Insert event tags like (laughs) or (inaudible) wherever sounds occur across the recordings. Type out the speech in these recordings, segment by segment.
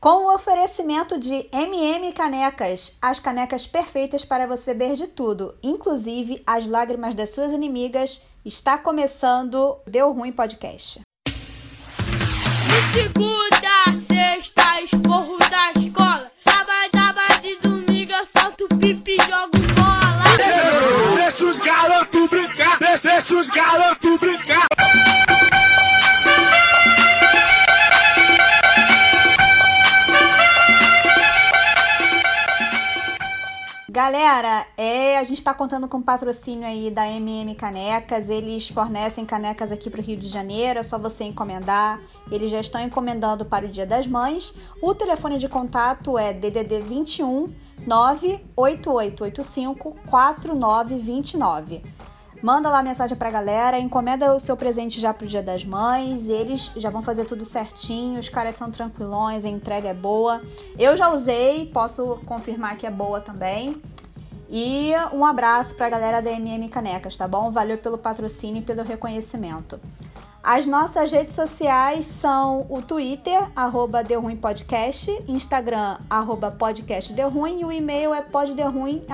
Com o oferecimento de MM Canecas, as canecas perfeitas para você beber de tudo, inclusive as lágrimas das suas inimigas, está começando Deu Ruim Podcast. De segunda, sexta, esporro da escola. Sábado, sábado e domingo eu solto pipi e jogo bola. Deixa os garotos brincar, deixa, deixa os garotos brincar. Galera, é, a gente está contando com o patrocínio aí da MM Canecas. Eles fornecem canecas aqui para o Rio de Janeiro, é só você encomendar. Eles já estão encomendando para o Dia das Mães. O telefone de contato é DDD 21 98885 4929. Manda lá mensagem pra galera, encomenda o seu presente já pro Dia das Mães, eles já vão fazer tudo certinho, os caras são tranquilões, a entrega é boa. Eu já usei, posso confirmar que é boa também. E um abraço pra galera da MM Canecas, tá bom? Valeu pelo patrocínio e pelo reconhecimento. As nossas redes sociais são o Twitter, arroba Podcast, Instagram, arroba e o e-mail é podderruim.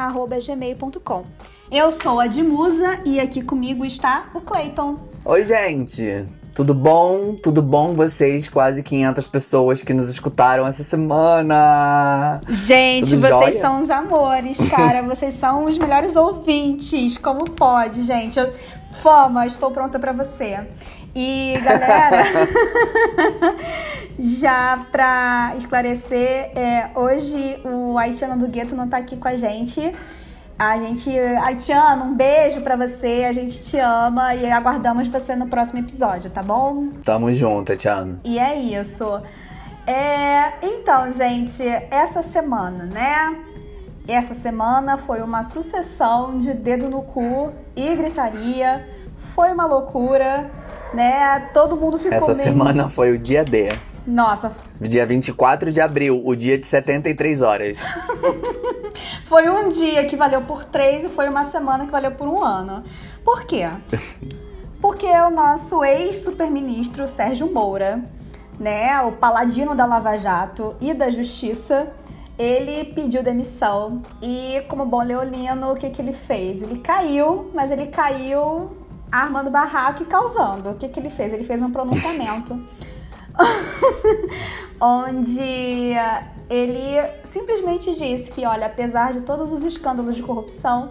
Eu sou a Dimusa e aqui comigo está o Clayton. Oi, gente! Tudo bom? Tudo bom vocês? Quase 500 pessoas que nos escutaram essa semana! Gente, Tudo vocês jóia? são os amores, cara. (laughs) vocês são os melhores ouvintes. Como pode, gente? Eu... Fama, estou pronta pra você. E, galera, (laughs) já pra esclarecer, é, hoje o Haitiano do Gueto não tá aqui com a gente. A gente, Haitiano, um beijo pra você. A gente te ama e aguardamos você no próximo episódio, tá bom? Tamo junto, Tiano. E é isso. É, então, gente, essa semana, né? Essa semana foi uma sucessão de dedo no cu e gritaria. Foi uma loucura, né? Todo mundo ficou Essa meio... semana foi o dia D. Nossa, Dia 24 de abril, o dia de 73 horas. (laughs) foi um dia que valeu por três e foi uma semana que valeu por um ano. Por quê? (laughs) Porque o nosso ex-superministro Sérgio Moura, né, o paladino da Lava Jato e da Justiça, ele pediu demissão e, como bom leolino, o que, que ele fez? Ele caiu, mas ele caiu armando barraco e causando. O que, que ele fez? Ele fez um pronunciamento (laughs) (laughs) onde ele simplesmente disse que, olha, apesar de todos os escândalos de corrupção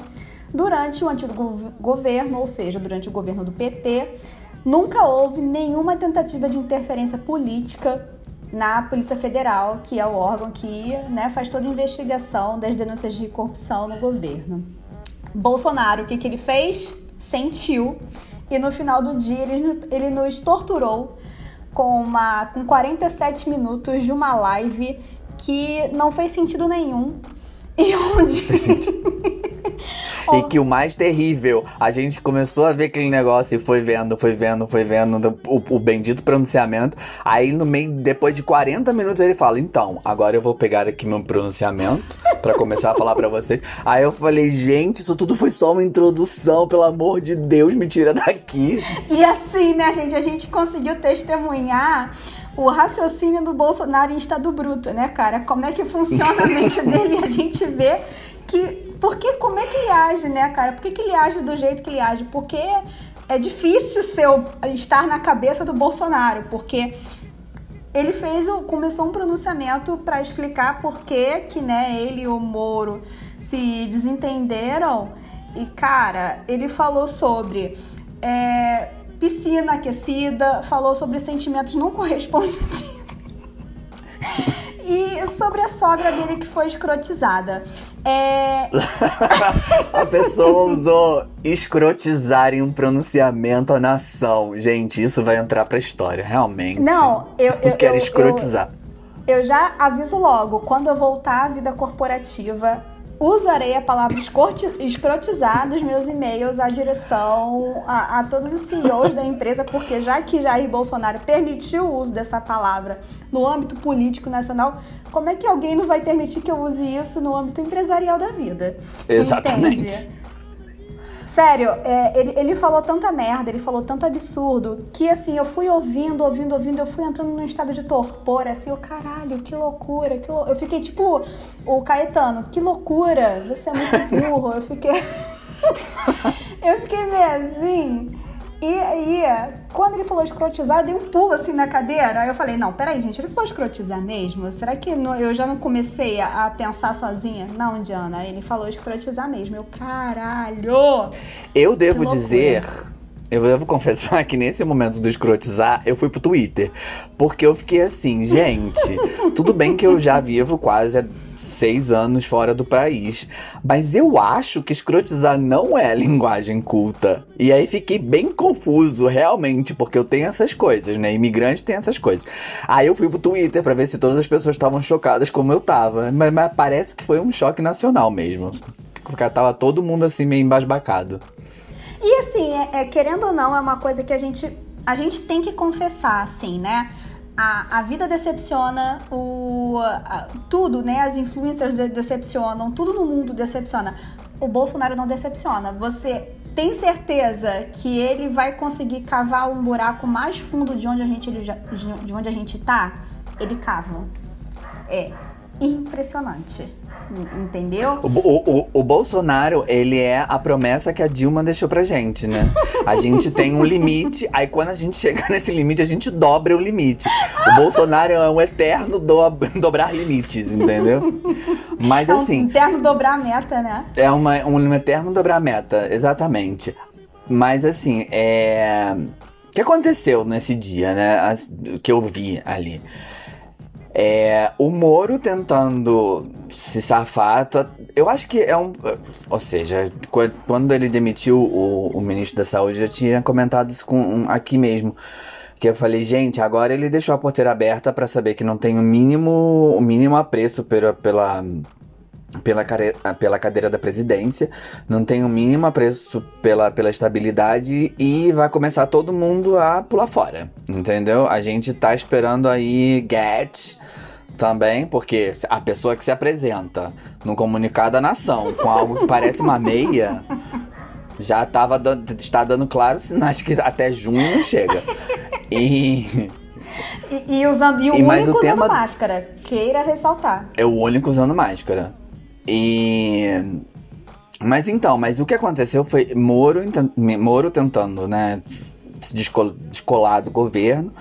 durante o antigo gov- governo, ou seja, durante o governo do PT, nunca houve nenhuma tentativa de interferência política na Polícia Federal, que é o órgão que né, faz toda a investigação das denúncias de corrupção no governo. Bolsonaro, o que, que ele fez? Sentiu. E no final do dia ele, ele nos torturou com, uma, com 47 minutos de uma live que não fez sentido nenhum. (laughs) E onde. (laughs) E que o mais terrível, a gente começou a ver aquele negócio e foi vendo, foi vendo, foi vendo o, o bendito pronunciamento. Aí no meio, depois de 40 minutos, ele fala: Então, agora eu vou pegar aqui meu pronunciamento pra começar a falar pra vocês. Aí eu falei: Gente, isso tudo foi só uma introdução, pelo amor de Deus, me tira daqui. E assim, né, gente, a gente conseguiu testemunhar o raciocínio do Bolsonaro em estado bruto, né, cara? Como é que funciona a mente (laughs) dele? A gente vê que. Porque como é que ele age, né, cara? Por que, que ele age do jeito que ele age? Porque é difícil ser, o- estar na cabeça do Bolsonaro, porque ele fez o- começou um pronunciamento para explicar por que que né ele e o Moro se desentenderam e cara ele falou sobre é, piscina aquecida falou sobre sentimentos não correspondidos e sobre a sogra dele que foi escrotizada é, (laughs) A pessoa usou escrotizar em um pronunciamento à nação. Gente, isso vai entrar pra história, realmente. não eu, eu, Eu quero eu- escrotizar. Eu já aviso logo, quando eu voltar à vida corporativa, usarei a palavra escrotizar nos meus e-mails à direção, a, a todos os CEOs da empresa, porque já que Jair Bolsonaro permitiu o uso dessa palavra no âmbito político nacional, como é que alguém não vai permitir que eu use isso no âmbito empresarial da vida? Exatamente. Entende? Sério, é, ele, ele falou tanta merda, ele falou tanto absurdo, que assim, eu fui ouvindo, ouvindo, ouvindo, eu fui entrando num estado de torpor, assim, o caralho, que loucura, que lou... eu fiquei tipo o Caetano, que loucura, você é muito burro, eu fiquei. (laughs) eu fiquei meio assim. E aí, quando ele falou escrotizar, eu dei um pulo assim na cadeira. Aí eu falei, não, peraí, gente, ele falou escrotizar mesmo? Será que não- eu já não comecei a, a pensar sozinha? Não, Diana, ele falou escrotizar mesmo. Eu, caralho! Eu devo dizer. Eu devo confessar que nesse momento do escrotizar, eu fui pro Twitter. Porque eu fiquei assim, gente, tudo bem que eu já vivo quase seis anos fora do país. Mas eu acho que escrotizar não é linguagem culta. E aí fiquei bem confuso, realmente, porque eu tenho essas coisas, né? Imigrante tem essas coisas. Aí eu fui pro Twitter pra ver se todas as pessoas estavam chocadas como eu tava. Mas, mas parece que foi um choque nacional mesmo. Porque Tava todo mundo assim meio embasbacado. E assim, é- é, querendo ou não, é uma coisa que a gente, a gente tem que confessar, assim, né? A, a vida decepciona, o, a- tudo, né? As influencers de- decepcionam, tudo no mundo decepciona. O Bolsonaro não decepciona. Você tem certeza que ele vai conseguir cavar um buraco mais fundo de onde a gente, de onde a gente tá? Ele cava. É impressionante. En- Entendeu? O, o, o, Bolsonaro, ele é a promessa que a Dilma deixou pra gente, né? A gente tem um limite, aí quando a gente chega nesse limite, a gente dobra o limite. O Bolsonaro é um eterno do, dobrar limites, entendeu? Mas É um assim, interno dobrar meta, né? é uma, um eterno dobrar meta, exatamente. Mas assim, é. O que aconteceu nesse dia, né? O que eu vi ali. É, o Moro tentando se safar. eu acho que é um. Ou seja, qu- quando ele demitiu o, o ministro da Saúde, eu já tinha comentado isso com, aqui mesmo. Que eu falei, gente, agora ele deixou a porteira aberta pra saber que não tem o mínimo, o mínimo apreço pela, pela, pela, care- pela cadeira da presidência, não tem o mínimo apreço pela, pela estabilidade e vai começar todo mundo a pular fora, entendeu? A gente tá esperando aí Get também, porque a pessoa que se apresenta no comunicado da nação com algo que parece uma meia já tava dando, está dando claros sinais que até junho não chega. E E, e usando, e o E único o tema- usando máscara, queira ressaltar. É o único usando máscara. E. Mas então, mas o que aconteceu foi Moro, Moro tentando, né, se descol- descolar do governo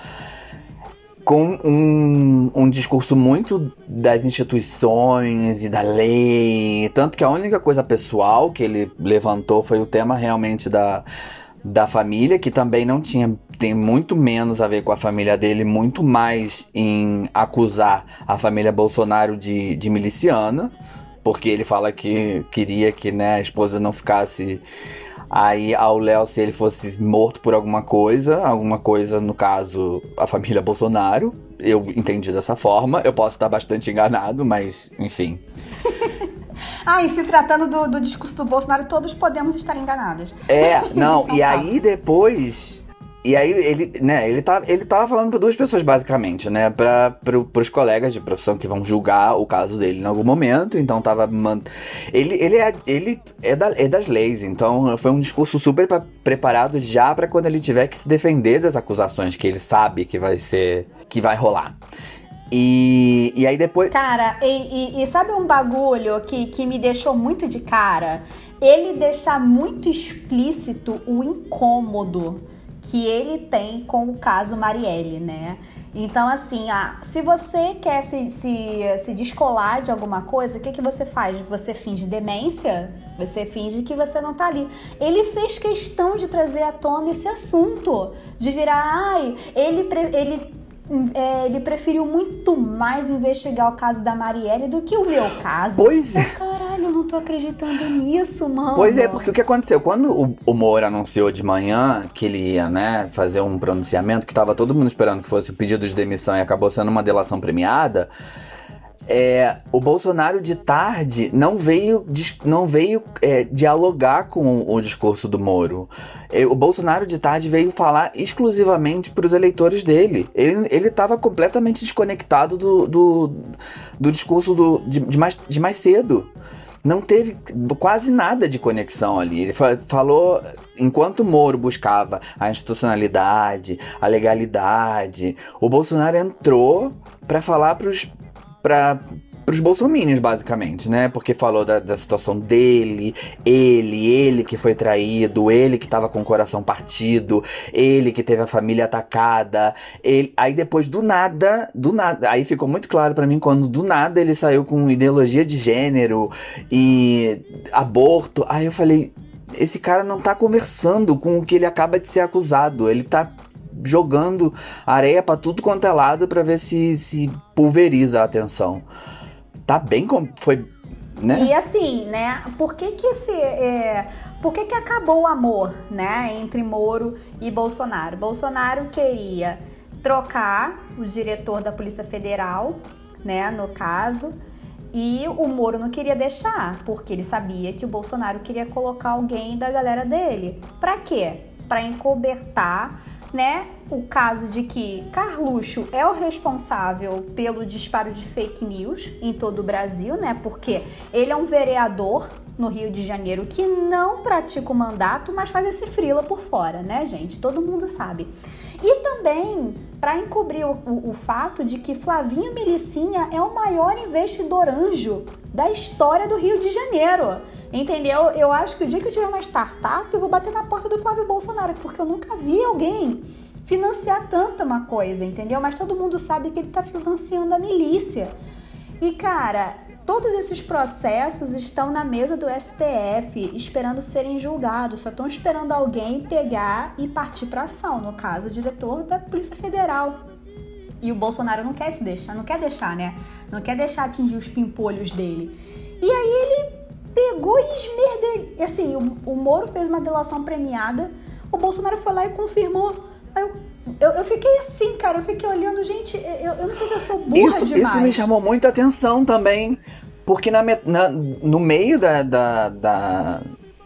com um, um discurso muito das instituições e da lei. Tanto que a única coisa pessoal que ele levantou foi o tema realmente da, da família, que também não tinha. tem muito menos a ver com a família dele, muito mais em acusar a família Bolsonaro de, de miliciana, porque ele fala que queria que né, a esposa não ficasse aí ao Léo se ele fosse morto por alguma coisa, alguma coisa, no caso, a família Bolsonaro. Eu entendi dessa forma, eu posso estar bastante enganado, mas enfim. (laughs) Ah, e se tratando do, do discurso do Bolsonaro, todos podemos estar enganados. É, não, é e aí depois. E aí ele, né, ele tá, ele tava falando pra duas pessoas, basicamente, né? Pra, pro, pros colegas de profissão que vão julgar o caso dele em algum momento. Então tava. man- Ele, ele, é, ele é, da, é das leis, então foi um discurso super pa- preparado já pra quando ele tiver que se defender das acusações que ele sabe que vai ser. que vai rolar. E, e aí depois. Cara, e, e- e sabe um bagulho que, que me deixou muito de cara? Ele deixar muito explícito o incômodo que ele tem com o caso Marielle, né? Então, assim, ah, se você quer se, se, se descolar de alguma coisa, o que, que você faz? Você finge demência? Você finge que você não tá ali. Ele fez questão de trazer à tona esse assunto. De virar, ai, ele, ele é, ele preferiu muito mais investigar o caso da Marielle do que o meu caso. Pois é. Caralho, eu não tô acreditando nisso, mano. Pois é, porque o que aconteceu? Quando o, o Moro anunciou de manhã que ele ia, né, fazer um pronunciamento, que tava todo mundo esperando que fosse o pedido de demissão e acabou sendo uma delação premiada, é, o Bolsonaro de tarde não veio, não veio é, dialogar com o discurso do Moro. É, O Bolsonaro de tarde veio falar exclusivamente para os eleitores dele. Ele, ele tava completamente desconectado do, do, do discurso do, de, de mais, de mais cedo. não teve quase nada de conexão ali. Ele falou, enquanto Moro buscava a institucionalidade, a legalidade, o Bolsonaro entrou para falar para os pros bolsominions, basicamente, né? Porque falou da, da, situação dele, ele, ele que foi traído, ele que tava com o coração partido, ele que teve a família atacada, ele... aí depois do nada, do nada, aí ficou muito claro para mim quando do nada ele saiu com ideologia de gênero e aborto, aí eu falei, esse cara não tá conversando com o que ele acaba de ser acusado, ele tá jogando areia para tudo quanto é lado para ver se se pulveriza a atenção tá bem como foi, né? E assim, né? Por que que esse é, por que que acabou o amor, né, entre Moro e Bolsonaro? Bolsonaro queria trocar o diretor da Polícia Federal, né, no caso, e o Moro não queria deixar, porque ele sabia que o Bolsonaro queria colocar alguém da galera dele. Para quê? Para encobertar né, o caso de que Carluxo é o responsável pelo disparo de fake news em todo o Brasil, né? Porque ele é um vereador no Rio de Janeiro que não pratica o mandato, mas faz esse frila por fora, né, gente? Todo mundo sabe. E também para encobrir o, o, o, fato de que Flavinho Melicinha é o maior investidor anjo da história do Rio de Janeiro. Entendeu? Eu acho que o dia que eu tiver uma startup, eu vou bater na porta do Flávio Bolsonaro, porque eu nunca vi alguém financiar tanta uma coisa, entendeu? Mas todo mundo sabe que ele está financiando a milícia. E cara, todos esses processos estão na mesa do STF, esperando serem julgados, só estão esperando alguém pegar e partir para ação, no caso, o diretor da Polícia Federal. E o Bolsonaro não quer se deixar, não quer deixar, né? Não quer deixar atingir os pimpolhos dele. E aí ele pegou e esmerdeu. Assim, o, o Moro fez uma delação premiada, o Bolsonaro foi lá e confirmou. Aí eu, eu, eu, fiquei assim, cara, eu fiquei olhando, gente, eu, eu não sei se eu sou burra isso, demais. Isso me chamou muito a atenção também, porque na, na no meio da, da, da,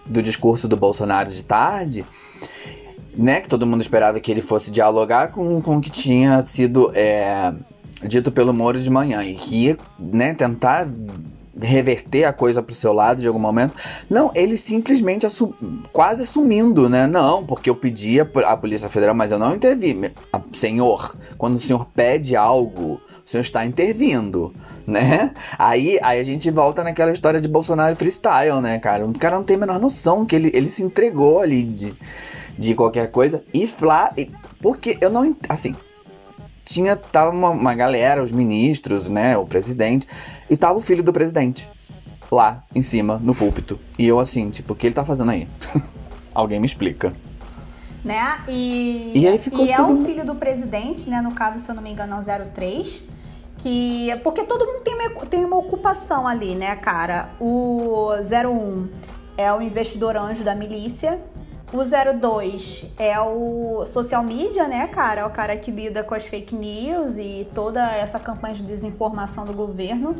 do discurso do Bolsonaro de tarde, né, que todo mundo esperava que ele fosse dialogar com, com o que tinha sido é, dito pelo Moro de manhã, e que ia, né, tentar reverter a coisa pro seu lado de algum momento. Não, ele simplesmente assu quase assumindo, né? Não, porque eu pedi a, Polícia Federal, mas eu não intervi. Senhor, quando o senhor pede algo, o senhor está intervindo, né? Aí, aí a gente volta naquela história de Bolsonaro freestyle, né, cara? O cara não tem a menor noção que ele, ele se entregou ali de, de qualquer coisa. E Flá. Porque eu não. Assim, tinha tava uma, uma galera, os ministros, né, o presidente, e tava o filho do presidente lá em cima no púlpito. E eu assim, tipo, o que ele tá fazendo aí? (laughs) Alguém me explica. Né? E, e aí ficou e tudo... é o filho do presidente, né, no caso, se eu não me engano, é o 03, que porque todo mundo tem uma, tem uma ocupação ali, né, cara? O 01 é o investidor anjo da milícia, o 02 é o social media, né, cara? É o cara que lida com as fake news e toda essa campanha de desinformação do governo.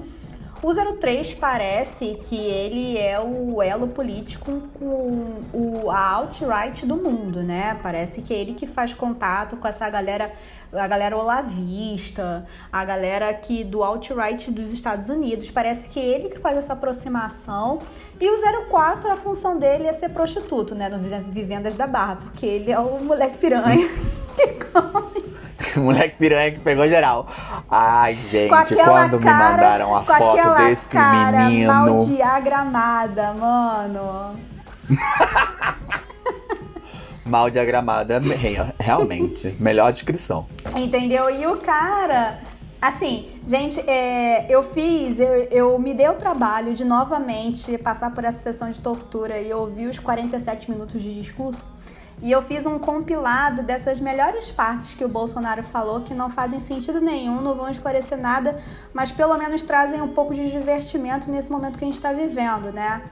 O 03 parece que ele é o elo político com o, a alt-right do mundo, né? Parece que é ele que faz contato com essa galera, a galera olavista, a galera que do alt-right dos Estados Unidos. Parece que é ele que faz essa aproximação. E o 04, a função dele é ser prostituto, né? No Vivendas da Barra, porque ele é o moleque piranha que (laughs) come (laughs) moleque piranha que pegou geral. Ai, gente, quando cara, me mandaram a foto desse cara menino. Mal diagramada, mano. (laughs) mal diagramada, realmente. Melhor descrição. Entendeu? E o cara. Assim, gente, é, eu fiz, eu, eu me dei o trabalho de novamente passar por essa sessão de tortura e ouvir os 47 minutos de discurso. E eu fiz um compilado dessas melhores partes que o Bolsonaro falou que não fazem sentido nenhum, não vão esclarecer nada, mas pelo menos trazem um pouco de divertimento nesse momento que a gente está vivendo, né?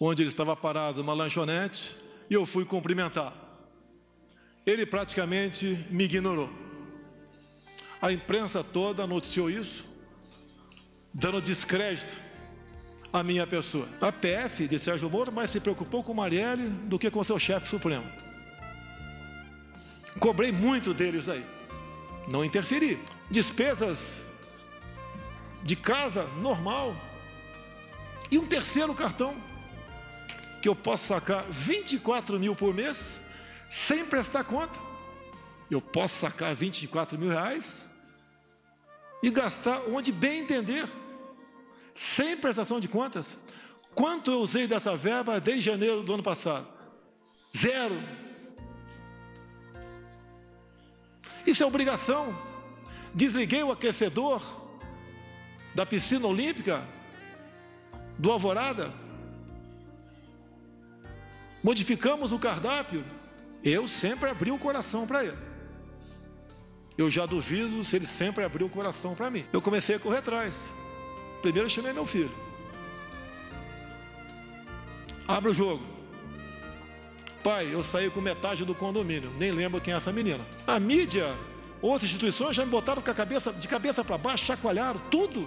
Onde ele estava parado numa lanchonete e eu fui cumprimentar. Ele praticamente me ignorou. A imprensa toda noticiou isso, dando descrédito a minha pessoa. A PF de Sérgio Moro mais se preocupou com Marielle do que com seu chefe supremo. Cobrei muito deles aí. Não interferi. Despesas de casa normal. E um terceiro cartão, que eu posso sacar 24 mil por mês, sem prestar conta. Eu posso sacar 24 mil reais e gastar onde bem entender, sem prestação de contas. Quanto eu usei dessa verba desde janeiro do ano passado? Zero. Isso é obrigação. Desliguei o aquecedor da piscina olímpica do Alvorada. Modificamos o cardápio. Eu sempre abri o coração para ele. Eu já duvido se ele sempre abriu o coração para mim. Eu comecei a correr atrás. Primeiro eu chamei meu filho. Abre o jogo. Pai, eu saí com metade do condomínio. Nem lembro quem é essa menina. A mídia, outras instituições já me botaram com a cabeça, de cabeça para baixo, chacoalharam tudo.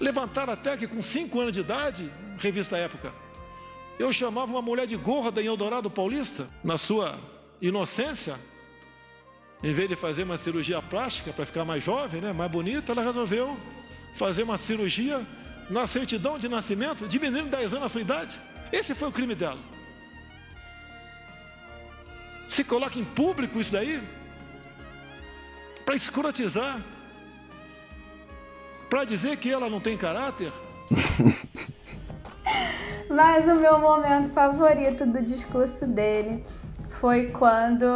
Levantaram até que com 5 anos de idade, revista Época, eu chamava uma mulher de gorda em Eldorado Paulista, na sua inocência, em vez de fazer uma cirurgia plástica para ficar mais jovem, né, mais bonita, ela resolveu fazer uma cirurgia na certidão de nascimento, diminuindo 10 anos a sua idade. Esse foi o crime dela. Se coloca em público isso daí para escrotizar para dizer que ela não tem caráter? (laughs) Mas o meu momento favorito do discurso dele foi quando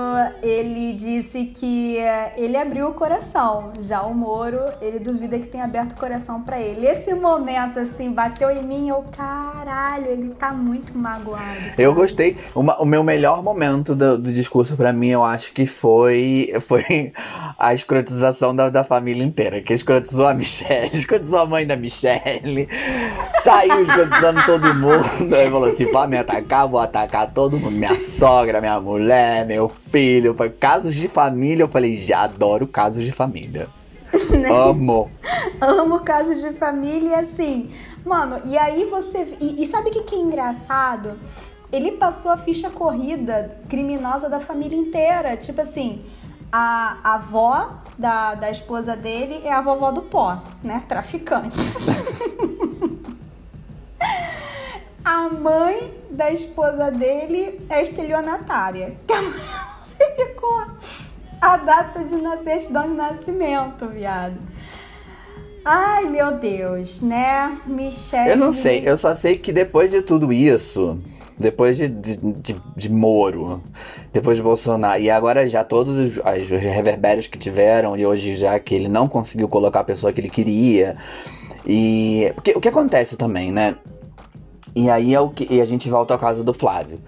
ele disse que eh, ele abriu o coração. Já o Moro, ele duvida que tenha aberto o coração para ele. Esse momento, assim, bateu em mim, eu, caralho, ele tá muito magoado. Eu gostei. Uma, o meu melhor momento do, do discurso para mim, eu acho que foi, foi a escrotização da, da família inteira. Que escrotizou a Michelle, (laughs) escrotizou a mãe da Michelle, saiu escrotizando todo mundo. Aí falou assim: vai me atacar, vou atacar todo mundo. Minha sogra, minha mãe mulher, meu filho. Casos de família, eu falei, já adoro casos de família. (laughs) Né? Amo. Amo casos de família, assim. Mano, e aí você. E, e sabe o que, que é engraçado? Ele passou a ficha corrida criminosa da família inteira. Tipo assim, a, a avó da, da esposa dele é a vovó do pó, né? Traficante. (laughs) A mãe da esposa dele é estelionatária. (laughs) Você ficou a data de nascer, de nascimento, viado. Ai, meu Deus, né? Michelle. Eu não sei, eu só sei que depois de tudo isso, depois de, de, de, de Moro, depois de Bolsonaro, e agora já todos os, os reverbérios que tiveram, e hoje já que ele não conseguiu colocar a pessoa que ele queria. E. Porque o que acontece também, né? E aí é o que e a gente volta ao caso do Flávio.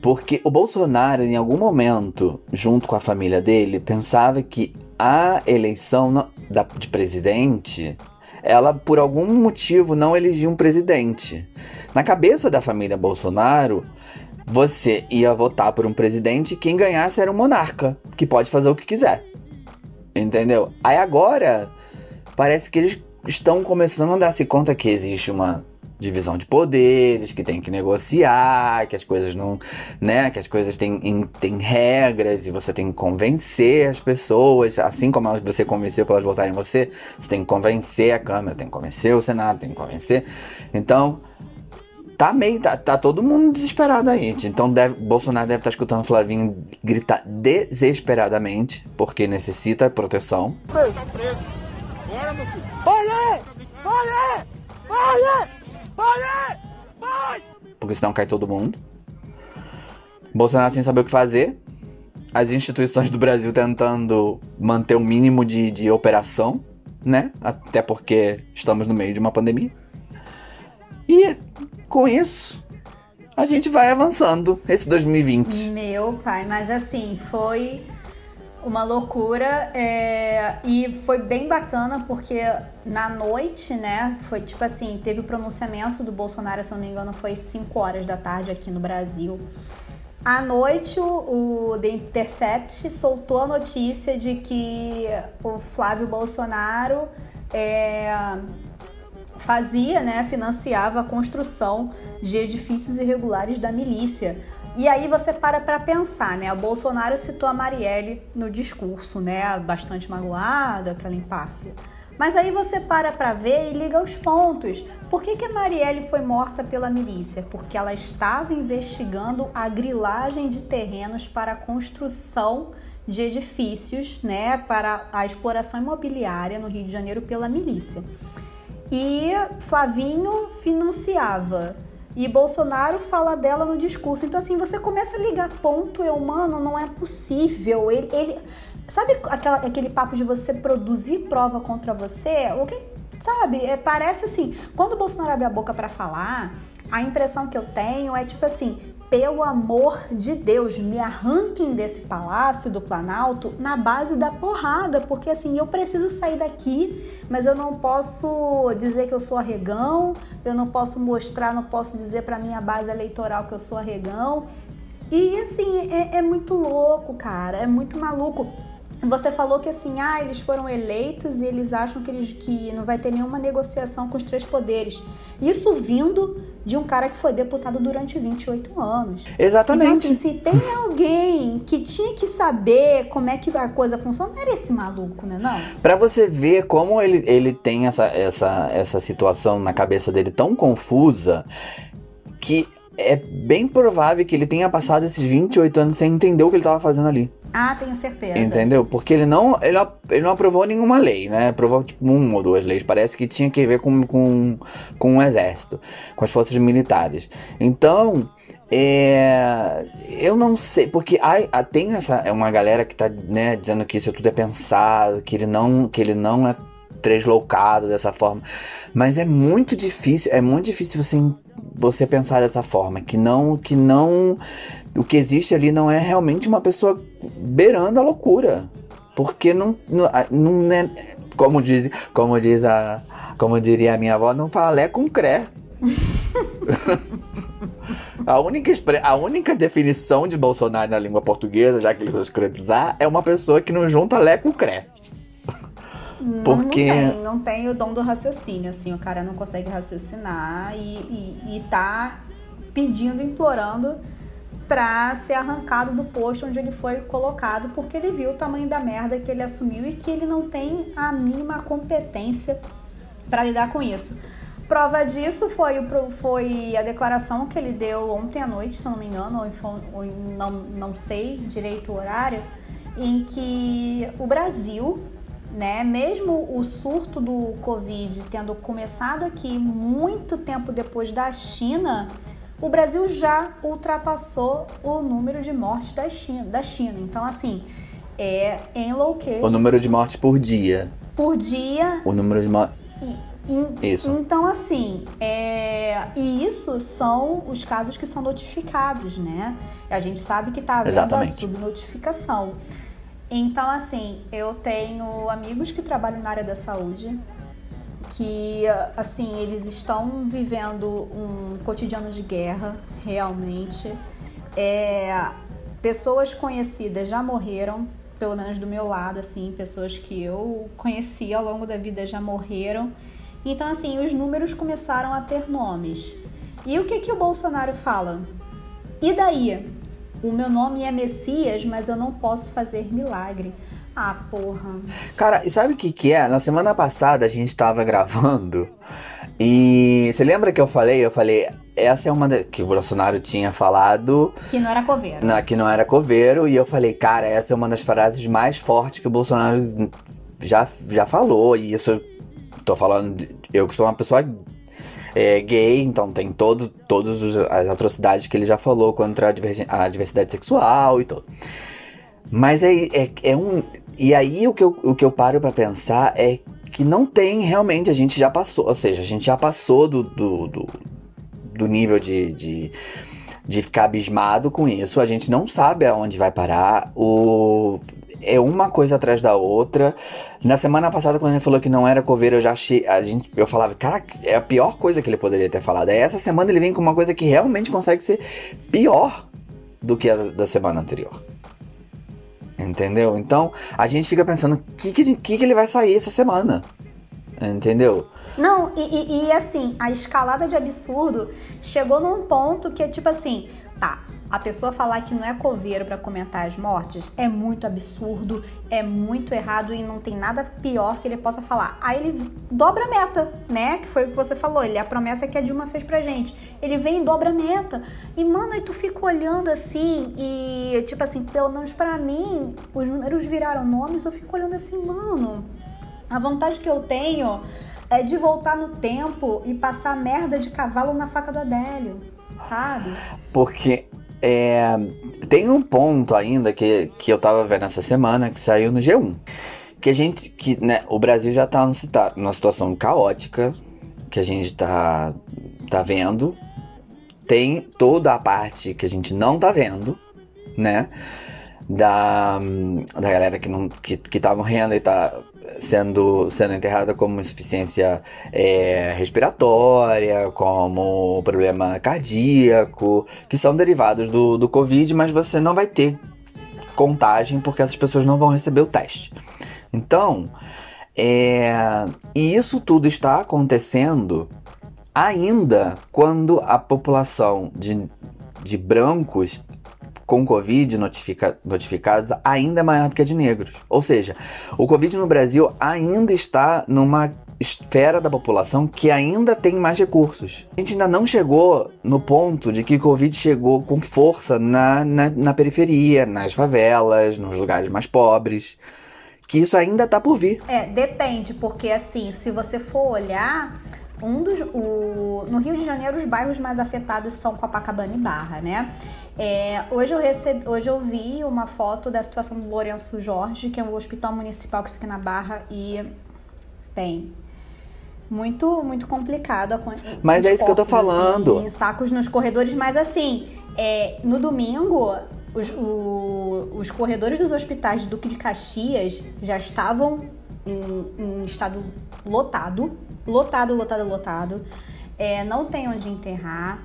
Porque o Bolsonaro, em algum momento, junto com a família dele, pensava que a eleição de presidente, ela por algum motivo não elegia um presidente. Na cabeça da família Bolsonaro, você ia votar por um presidente e quem ganhasse era um monarca, que pode fazer o que quiser. Entendeu? Aí agora, parece que eles estão começando a dar-se conta que existe uma divisão de poderes, que tem que negociar, que as coisas não, né, que as coisas têm, têm regras e você tem que convencer as pessoas, assim como você convenceu para elas votarem em você, você tem que convencer a Câmara, tem que convencer o Senado, tem que convencer. Então, tá meio, tá, tá todo mundo desesperado aí. Então, deve, Bolsonaro deve estar tá escutando Flavinho gritar desesperadamente, porque necessita proteção. Tá preso. Bora, meu filho. Bora! Bora! Bora! Porque senão cai todo mundo. Bolsonaro sem saber o que fazer. As instituições do Brasil tentando manter o mínimo de, de operação, né? Até porque estamos no meio de uma pandemia. E com isso, a gente vai avançando esse 2020. Meu pai, mas assim, foi uma loucura é, e foi bem bacana porque na noite, né, foi tipo assim, teve o pronunciamento do Bolsonaro, se não me engano, foi 5 horas da tarde aqui no Brasil. À noite, o, o The Intercept soltou a notícia de que o Flávio Bolsonaro é, fazia, né, financiava a construção de edifícios irregulares da milícia e aí você para para pensar, né? O Bolsonaro citou a Marielle no discurso, né? Bastante magoada, aquela empáfia. Mas aí você para pra ver e liga os pontos. Por que, que a Marielle foi morta pela milícia? Porque ela estava investigando a grilagem de terrenos para a construção de edifícios, né, para a exploração imobiliária no Rio de Janeiro pela milícia. E Flavinho financiava. E Bolsonaro fala dela no discurso. Então, assim, você começa a ligar ponto, eu, mano, não é possível. Ele. ele sabe aquela, aquele papo de você produzir prova contra você? O que. Sabe? É, parece assim. Quando o Bolsonaro abre a boca para falar, a impressão que eu tenho é tipo assim: pelo amor de Deus, me arranquem desse palácio do Planalto na base da porrada, porque assim, eu preciso sair daqui, mas eu não posso dizer que eu sou arregão, eu não posso mostrar, não posso dizer para minha base eleitoral que eu sou arregão. E assim, é, é muito louco, cara, é muito maluco. Você falou que assim, ah, eles foram eleitos e eles acham que, eles, que não vai ter nenhuma negociação com os três poderes. Isso vindo de um cara que foi deputado durante 28 anos. Exatamente. Então, assim, se tem alguém que tinha que saber como é que a coisa funciona, era esse maluco, né? Não. Pra você ver como ele, ele tem essa, essa, essa situação na cabeça dele tão confusa que é bem provável que ele tenha passado esses 28 anos sem entender o que ele estava fazendo ali. Ah, tenho certeza. Entendeu? Porque ele não, ele, ele não aprovou nenhuma lei, né? Aprovou tipo uma ou duas leis. Parece que tinha que ver com, com, com o exército, com as forças militares. Então, é, eu não sei, porque há, tem essa é uma galera que tá né, dizendo que isso tudo é pensado, que ele não, que ele não é tresloucado dessa forma. Mas é muito difícil, é muito difícil você você pensar dessa forma, que não que não o que existe ali não é realmente uma pessoa beirando a loucura. Porque não, não, não é. Como diz, como diz a. Como diria a minha avó, não fala lé com cré. (laughs) a, única, a única definição de Bolsonaro na língua portuguesa, já que ele usa escrotizar, é uma pessoa que não junta lé com cré. Porque... Não, tem, não tem o dom do raciocínio, assim, o cara não consegue raciocinar e, e, e tá pedindo, implorando para ser arrancado do posto onde ele foi colocado, porque ele viu o tamanho da merda que ele assumiu e que ele não tem a mínima competência para lidar com isso. Prova disso foi, foi a declaração que ele deu ontem à noite, se não me engano, ou, ou não, não sei direito o horário, em que o Brasil, né, mesmo o surto do Covid tendo começado aqui muito tempo depois da China, o Brasil já ultrapassou o número de mortes da China. Da China. Então, assim, é enlouquecer. O número de mortes por dia. Por dia. O número de mortes. Isso. Então, assim, é, e isso são os casos que são notificados, né? A gente sabe que tá havendo Exatamente. a subnotificação. Então, assim, eu tenho amigos que trabalham na área da saúde, que assim eles estão vivendo um cotidiano de guerra realmente. É, pessoas conhecidas já morreram pelo menos do meu lado assim pessoas que eu conheci ao longo da vida já morreram. Então assim os números começaram a ter nomes. E o que que o Bolsonaro fala? E daí o meu nome é Messias mas eu não posso fazer milagre ah, porra. Cara, e sabe o que que é? Na semana passada a gente tava gravando e você lembra que eu falei? Eu falei, essa é uma de... que o Bolsonaro tinha falado que não era coveiro. Não, que não era coveiro e eu falei, cara, essa é uma das frases mais fortes que o Bolsonaro já, já falou e isso tô falando, eu sou uma pessoa é, gay, então tem todo, todas as atrocidades que ele já falou contra a, a diversidade sexual e tudo. Mas é, é, é um e aí o que eu, o que eu paro para pensar é que não tem realmente, a gente já passou, ou seja, a gente já passou do, do, do, do nível de, de, de, ficar abismado com isso, a gente não sabe aonde vai parar, o, é uma coisa atrás da outra. Na semana passada, quando ele falou que não era coveiro, eu já achei. A gente, eu falava, cara, é a pior coisa que ele poderia ter falado. É essa semana ele vem com uma coisa que realmente consegue ser pior do que a da semana anterior. Entendeu? Então a gente fica pensando o que, que, que, ele vai sair essa semana. Entendeu? Não, e, e, e, assim, a escalada de absurdo chegou num ponto que é tipo assim, tá, a pessoa falar que não é coveiro para comentar as mortes é muito absurdo, é muito errado e não tem nada pior que ele possa falar. Aí ele dobra a meta, né? Que foi o que você falou, ele a promessa que a Dilma fez pra gente. Ele vem e dobra a meta. E mano, aí tu fica olhando assim e tipo assim, pelo menos para mim, os números viraram nomes, eu fico olhando assim, mano, a vontade que eu tenho é de voltar no tempo e passar merda de cavalo na faca do Adélio, sabe? Porque é, tem um ponto ainda que, que eu tava vendo essa semana que saiu no G1. Que a gente, que né, o Brasil já tá numa situação caótica, que a gente tá, tá vendo. Tem toda a parte que a gente não tá vendo, né? Da, da galera que, não, que, que tá morrendo e tá sendo, sendo enterrada como insuficiência é, respiratória, como problema cardíaco, que são derivados do, do Covid, mas você não vai ter contagem porque essas pessoas não vão receber o teste. Então, é, e isso tudo está acontecendo ainda quando a população de, de brancos com Covid notifica, notificados ainda maior do que a de negros. Ou seja, o Covid no Brasil ainda está numa esfera da população que ainda tem mais recursos. A gente ainda não chegou no ponto de que o Covid chegou com força na, na, na periferia, nas favelas, nos lugares mais pobres. Que isso ainda está por vir. É, depende, porque assim, se você for olhar, um dos, o, no Rio de Janeiro, os bairros mais afetados são Copacabana e Barra, né? É, hoje, eu recebi, hoje eu vi uma foto da situação do Lourenço Jorge, que é um hospital municipal que fica na Barra, e, bem, muito, muito complicado. Mas é isso que eu tô falando. Assim, sacos nos corredores, mas assim, é, no domingo, os, o, os corredores dos hospitais de Duque de Caxias já estavam em, em estado lotado, lotado, lotado, lotado. É, não tem onde enterrar.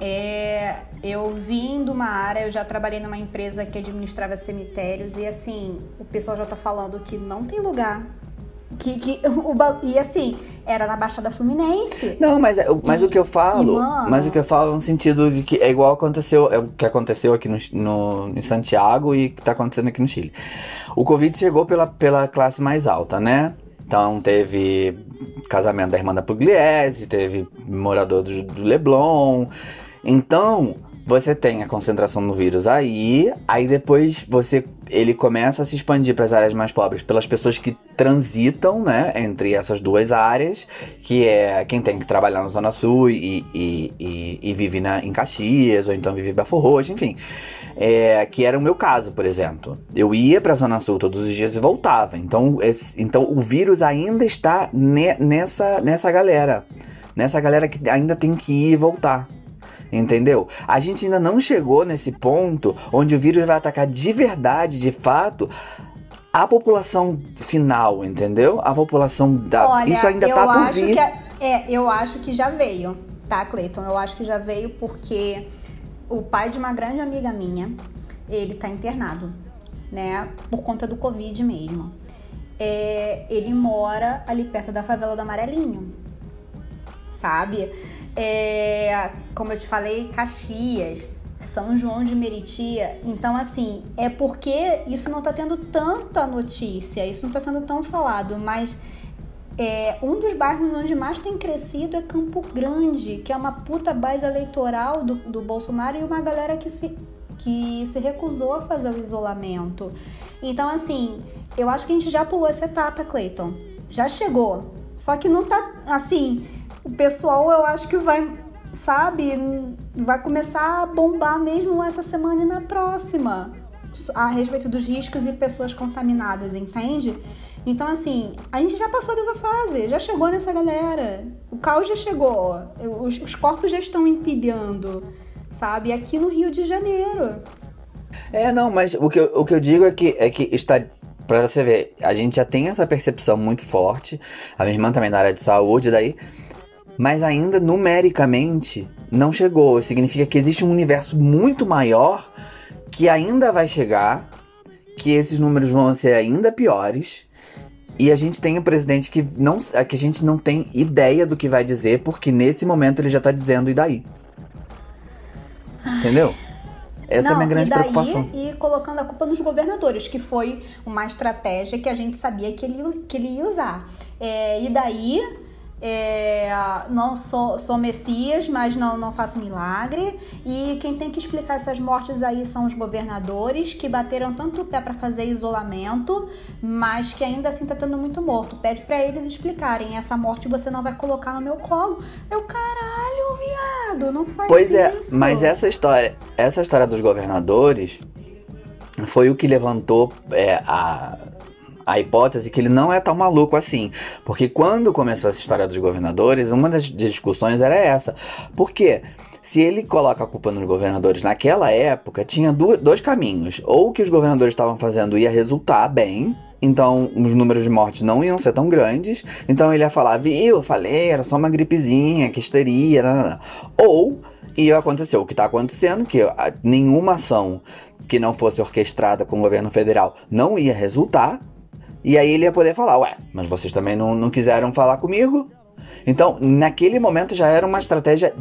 É, eu vim de uma área, eu já trabalhei numa empresa que administrava cemitérios e assim, o pessoal já tá falando que não tem lugar. Que, que, (laughs) o, e assim, era na Baixada Fluminense. Não, mas, mas e, o que eu falo, mano, mas o que eu falo no sentido de que é igual aconteceu, é o que aconteceu aqui no, no, em Santiago e que tá acontecendo aqui no Chile. O Covid chegou pela, pela classe mais alta, né? Então teve casamento da irmã da Pugliese, teve morador do, do Leblon. Então, você tem a concentração do vírus aí, aí depois você ele começa a se expandir para as áreas mais pobres pelas pessoas que transitam, né, entre essas duas áreas, que é quem tem que trabalhar na Zona Sul e, e, e, e vive na, em Caxias, ou então vive em Bafo Roxo, enfim é, que era o meu caso, por exemplo. Eu ia para a Zona Sul todos os dias e voltava. Então, esse, então o vírus ainda está ne, nessa, nessa galera. Nessa galera que ainda tem que ir e voltar. Entendeu? A gente ainda não chegou nesse ponto onde o vírus vai atacar de verdade, de fato, a população final, entendeu? A população da. Olha, Isso ainda tá por vir. É, é, eu acho que já veio, tá, Cleiton? Eu acho que já veio porque o pai de uma grande amiga minha, ele tá internado, né? Por conta do Covid mesmo. É, ele mora ali perto da favela do Amarelinho, sabe? É, como eu te falei, Caxias, São João de Meritia. Então, assim, é porque isso não tá tendo tanta notícia, isso não tá sendo tão falado, mas é, um dos bairros onde mais tem crescido é Campo Grande, que é uma puta base eleitoral do, do Bolsonaro e uma galera que se, que se recusou a fazer o isolamento. Então, assim, eu acho que a gente já pulou essa etapa, Cleiton. Já chegou. Só que não tá assim. O pessoal, eu acho que vai, sabe, vai começar a bombar mesmo essa semana e na próxima a respeito dos riscos e pessoas contaminadas, entende? Então, assim, a gente já passou dessa fase, já chegou nessa galera. O caos já chegou, os, os corpos já estão empilhando, sabe? Aqui no Rio de Janeiro. É, não, mas o que eu, o que eu digo é que, é que está. Pra você ver, a gente já tem essa percepção muito forte. A minha irmã também na área de saúde, daí. Mas ainda numericamente não chegou. Significa que existe um universo muito maior que ainda vai chegar, que esses números vão ser ainda piores e a gente tem um presidente que, não, que a gente não tem ideia do que vai dizer, porque nesse momento ele já tá dizendo e daí. Entendeu? Essa é a minha grande e daí, preocupação. E colocando a culpa nos governadores, que foi uma estratégia que a gente sabia que ele, que ele ia usar. É, e daí é, não sou, sou Messias, mas não, não faço milagre. E quem tem que explicar essas mortes aí são os governadores que bateram tanto o pé para fazer isolamento, mas que ainda assim tá tendo muito morto. Pede para eles explicarem: essa morte você não vai colocar no meu colo. Eu, caralho, viado, não faz Pois isso. é, mas essa história, essa história dos governadores foi o que levantou é, a, a hipótese que ele não é tão maluco assim. Porque quando começou essa história dos governadores, uma das discussões era essa. Por quê? Se ele coloca a culpa nos governadores naquela época, tinha dois caminhos. Ou que os governadores estavam fazendo ia resultar bem, então os números de mortes não iam ser tão grandes. Então ele ia falar, viu, eu falei, era só uma gripezinha, que histeria, nananã. Ou ia acontecer o que está acontecendo, que nenhuma ação que não fosse orquestrada com o governo federal não ia resultar. E aí ele ia poder falar, ué, mas vocês também não, não quiseram falar comigo? Então, naquele momento já era uma estratégia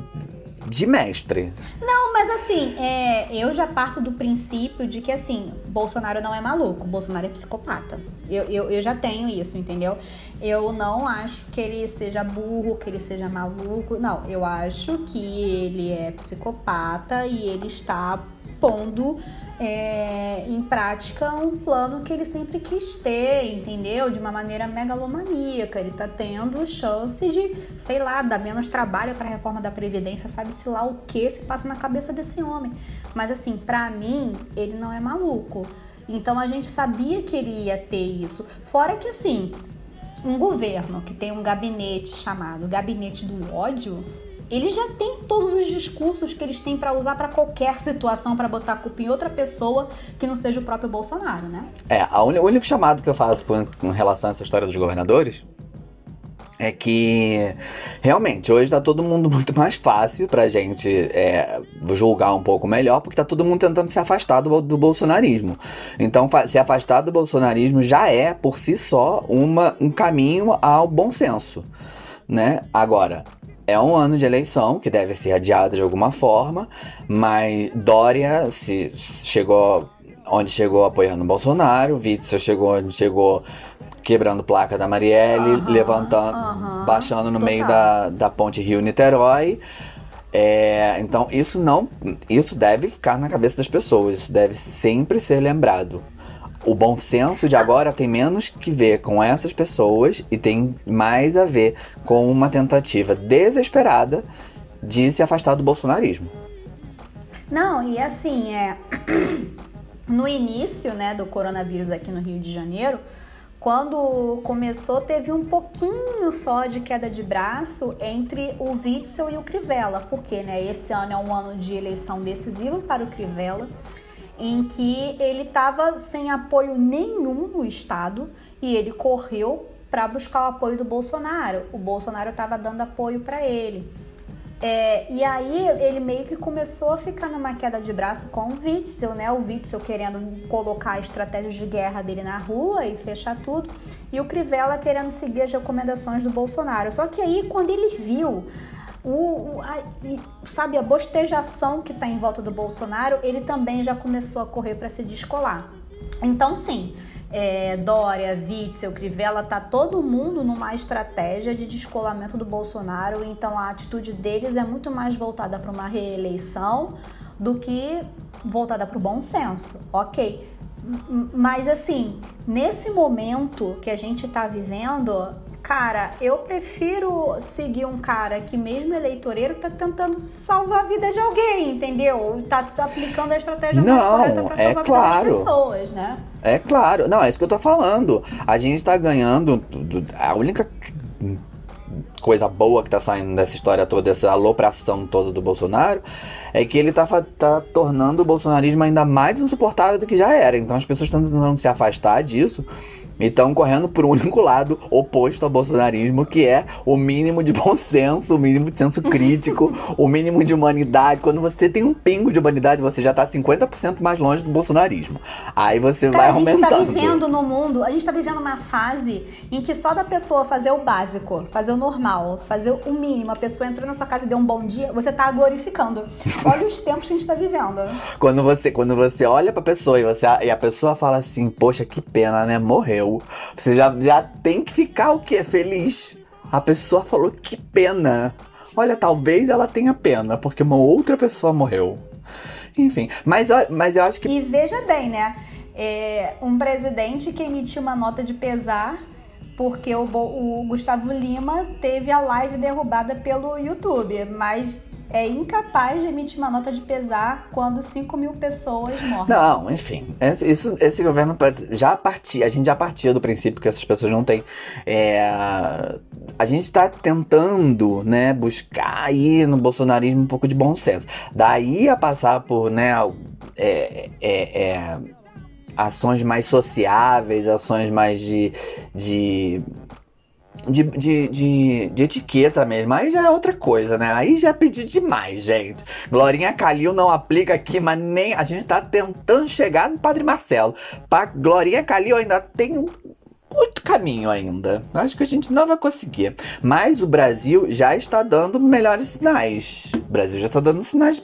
de mestre. Não, mas assim, é, eu já parto do princípio de que, assim, Bolsonaro não é maluco, Bolsonaro é psicopata. Eu, eu, eu já tenho isso, entendeu? Eu não acho que ele seja burro, que ele seja maluco. Não, eu acho que ele é psicopata e ele está pondo é, em prática um plano que ele sempre quis ter, entendeu? De uma maneira megalomaníaca. Ele tá tendo chance de, sei lá, dar menos trabalho para a reforma da Previdência, sabe-se lá o que se passa na cabeça desse homem. Mas assim, pra mim, ele não é maluco. Então a gente sabia que ele ia ter isso. Fora que assim, um governo que tem um gabinete chamado Gabinete do Ódio, eles já têm todos os discursos que eles têm para usar para qualquer situação, para botar a culpa em outra pessoa que não seja o próprio Bolsonaro, né? É, a uni- o único chamado que eu faço com relação a essa história dos governadores é que realmente hoje tá todo mundo (laughs) muito mais fácil pra gente é, julgar um pouco melhor, porque tá todo mundo tentando se afastar do, do bolsonarismo. Então, se afastar do bolsonarismo já é, por si só, uma, um caminho ao bom senso, né? Agora, é um ano de eleição que deve ser adiado de alguma forma, mas Dória se chegou onde chegou apoiando o Bolsonaro, Witzel chegou onde chegou quebrando placa da Marielle, Aham, levantando, aham, baixando no meio total. da, da ponte Rio-Niterói. É, então isso não, isso deve ficar na cabeça das pessoas, isso deve sempre ser lembrado. O bom senso de agora tem menos que ver com essas pessoas e tem mais a ver com uma tentativa desesperada de se afastar do bolsonarismo. Não, e assim, é (clears throat) no início, né, do coronavírus aqui no Rio de Janeiro, quando começou, teve um pouquinho só de queda de braço entre o Witzel e o Crivella, porque, né, esse ano é um ano de eleição decisiva para o Crivella, em que ele estava sem apoio nenhum no estado e ele correu para buscar o apoio do Bolsonaro. O Bolsonaro estava dando apoio para ele. É, e aí ele meio que começou a ficar numa queda de braço com o Witzel, né? O Witzel querendo colocar a estratégia de guerra dele na rua e fechar tudo. E o Crivella querendo seguir as recomendações do Bolsonaro. Só que aí, quando ele viu o, a, sabe, a bostejação que tá em volta do Bolsonaro, ele também já começou a correr para se descolar. Então, sim, é, Dória, Witzel, Crivella, tá todo mundo numa estratégia de descolamento do Bolsonaro, então a atitude deles é muito mais voltada para uma reeleição do que voltada para o bom senso, ok? Mas assim, nesse momento que a gente tá vivendo, cara, eu prefiro seguir um cara que mesmo eleitoreiro tá tentando salvar a vida de alguém, entendeu? Tá, aplicando a estratégia mais Não, correta para é salvar a vida claro. das pessoas, né? É claro, não, é isso que eu tô falando. A gente tá ganhando. do- do- A única coisa boa que tá saindo dessa história toda, essa alopração toda do Bolsonaro, é que ele tá, tá tornando o bolsonarismo ainda mais insuportável do que já era. Então as pessoas estão tentando se afastar disso. E estão correndo por um (laughs) único lado, oposto ao bolsonarismo, que é o mínimo de bom senso, o mínimo de senso crítico, (laughs) o mínimo de humanidade. Quando você tem um pingo de humanidade, você já tá 50% mais longe do bolsonarismo. Aí você Cara, vai a gente aumentando. tá vivendo no mundo, a gente tá vivendo uma fase em que só da pessoa fazer o básico, fazer o normal, fazer o mínimo, a pessoa entrou na sua casa e deu um bom dia, você tá glorificando. Olha os tempos que a gente tá vivendo. (laughs) Quando você, quando você olha pra pessoa e, você, e a pessoa fala assim, poxa, que pena, né? Morreu. Você já, já tem que ficar o quê? Feliz. A pessoa falou que pena. Olha, talvez ela tenha pena, porque uma outra pessoa morreu. Enfim, mas, mas eu acho que. E veja bem, né? É, um presidente que emitiu uma nota de pesar porque o, o Gustavo Lima teve a live derrubada pelo YouTube, mas é incapaz de emitir uma nota de pesar quando 5 mil pessoas morrem. Não, enfim. Esse, esse governo já partia, a gente já partia do princípio que essas pessoas não têm. é, a gente tá tentando, né, buscar aí no bolsonarismo um pouco de bom senso. Daí a passar por, né, é, é, é, ações mais sociáveis, ações mais de. de de, de, de, de etiqueta mesmo. Aí já é outra coisa, né? Aí já é pedir demais, gente. Glorinha Calil não aplica aqui, mas nem. A gente tá tentando chegar no Padre Marcelo. Pra Glorinha Calil ainda tem muito caminho ainda. Acho que a gente não vai conseguir. Mas o Brasil já está dando melhores sinais. O Brasil já está dando sinais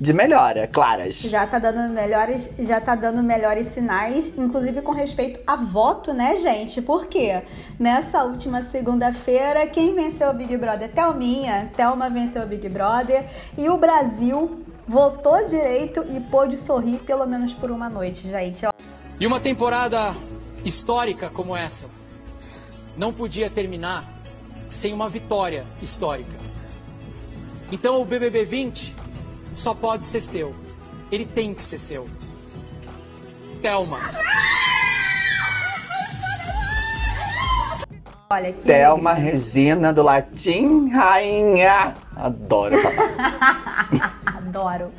de melhora, claras. Já tá dando melhores, já tá dando melhores sinais, inclusive com respeito a voto, né, gente? Por quê? Nessa última segunda-feira, quem venceu o Big Brother? Thelminha. Thelma venceu o Big Brother e o Brasil votou direito e pôde sorrir pelo menos por uma noite, gente. E uma temporada histórica como essa não podia terminar sem uma vitória histórica. Então o BBB 20 só pode ser seu. Ele tem que ser seu. Thelma. Olha que Thelma alegria. Regina do Latim, rainha. Adoro essa parte. (laughs) Adoro.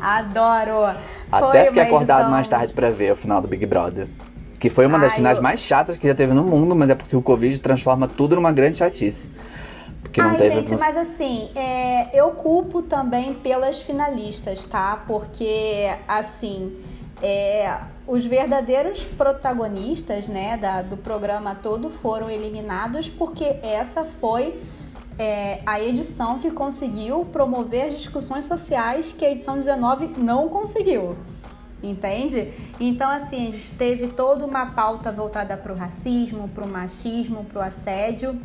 Adoro. Até Foi fiquei acordado edição- mais tarde pra ver o final do Big Brother. Que foi uma das Ai, finais eu- mais chatas que já teve no mundo, mas é porque o Covid transforma tudo numa grande chatice. Porque não Ai, teve. gente, mas assim, é, eu culpo também pelas finalistas, tá? Porque, assim, é, os verdadeiros protagonistas, né, da- do programa todo foram eliminados porque essa foi é, a edição que conseguiu promover as discussões sociais que a edição 19 não conseguiu. Entende? Então, assim, a gente teve toda uma pauta voltada para o racismo, para o machismo, para o assédio.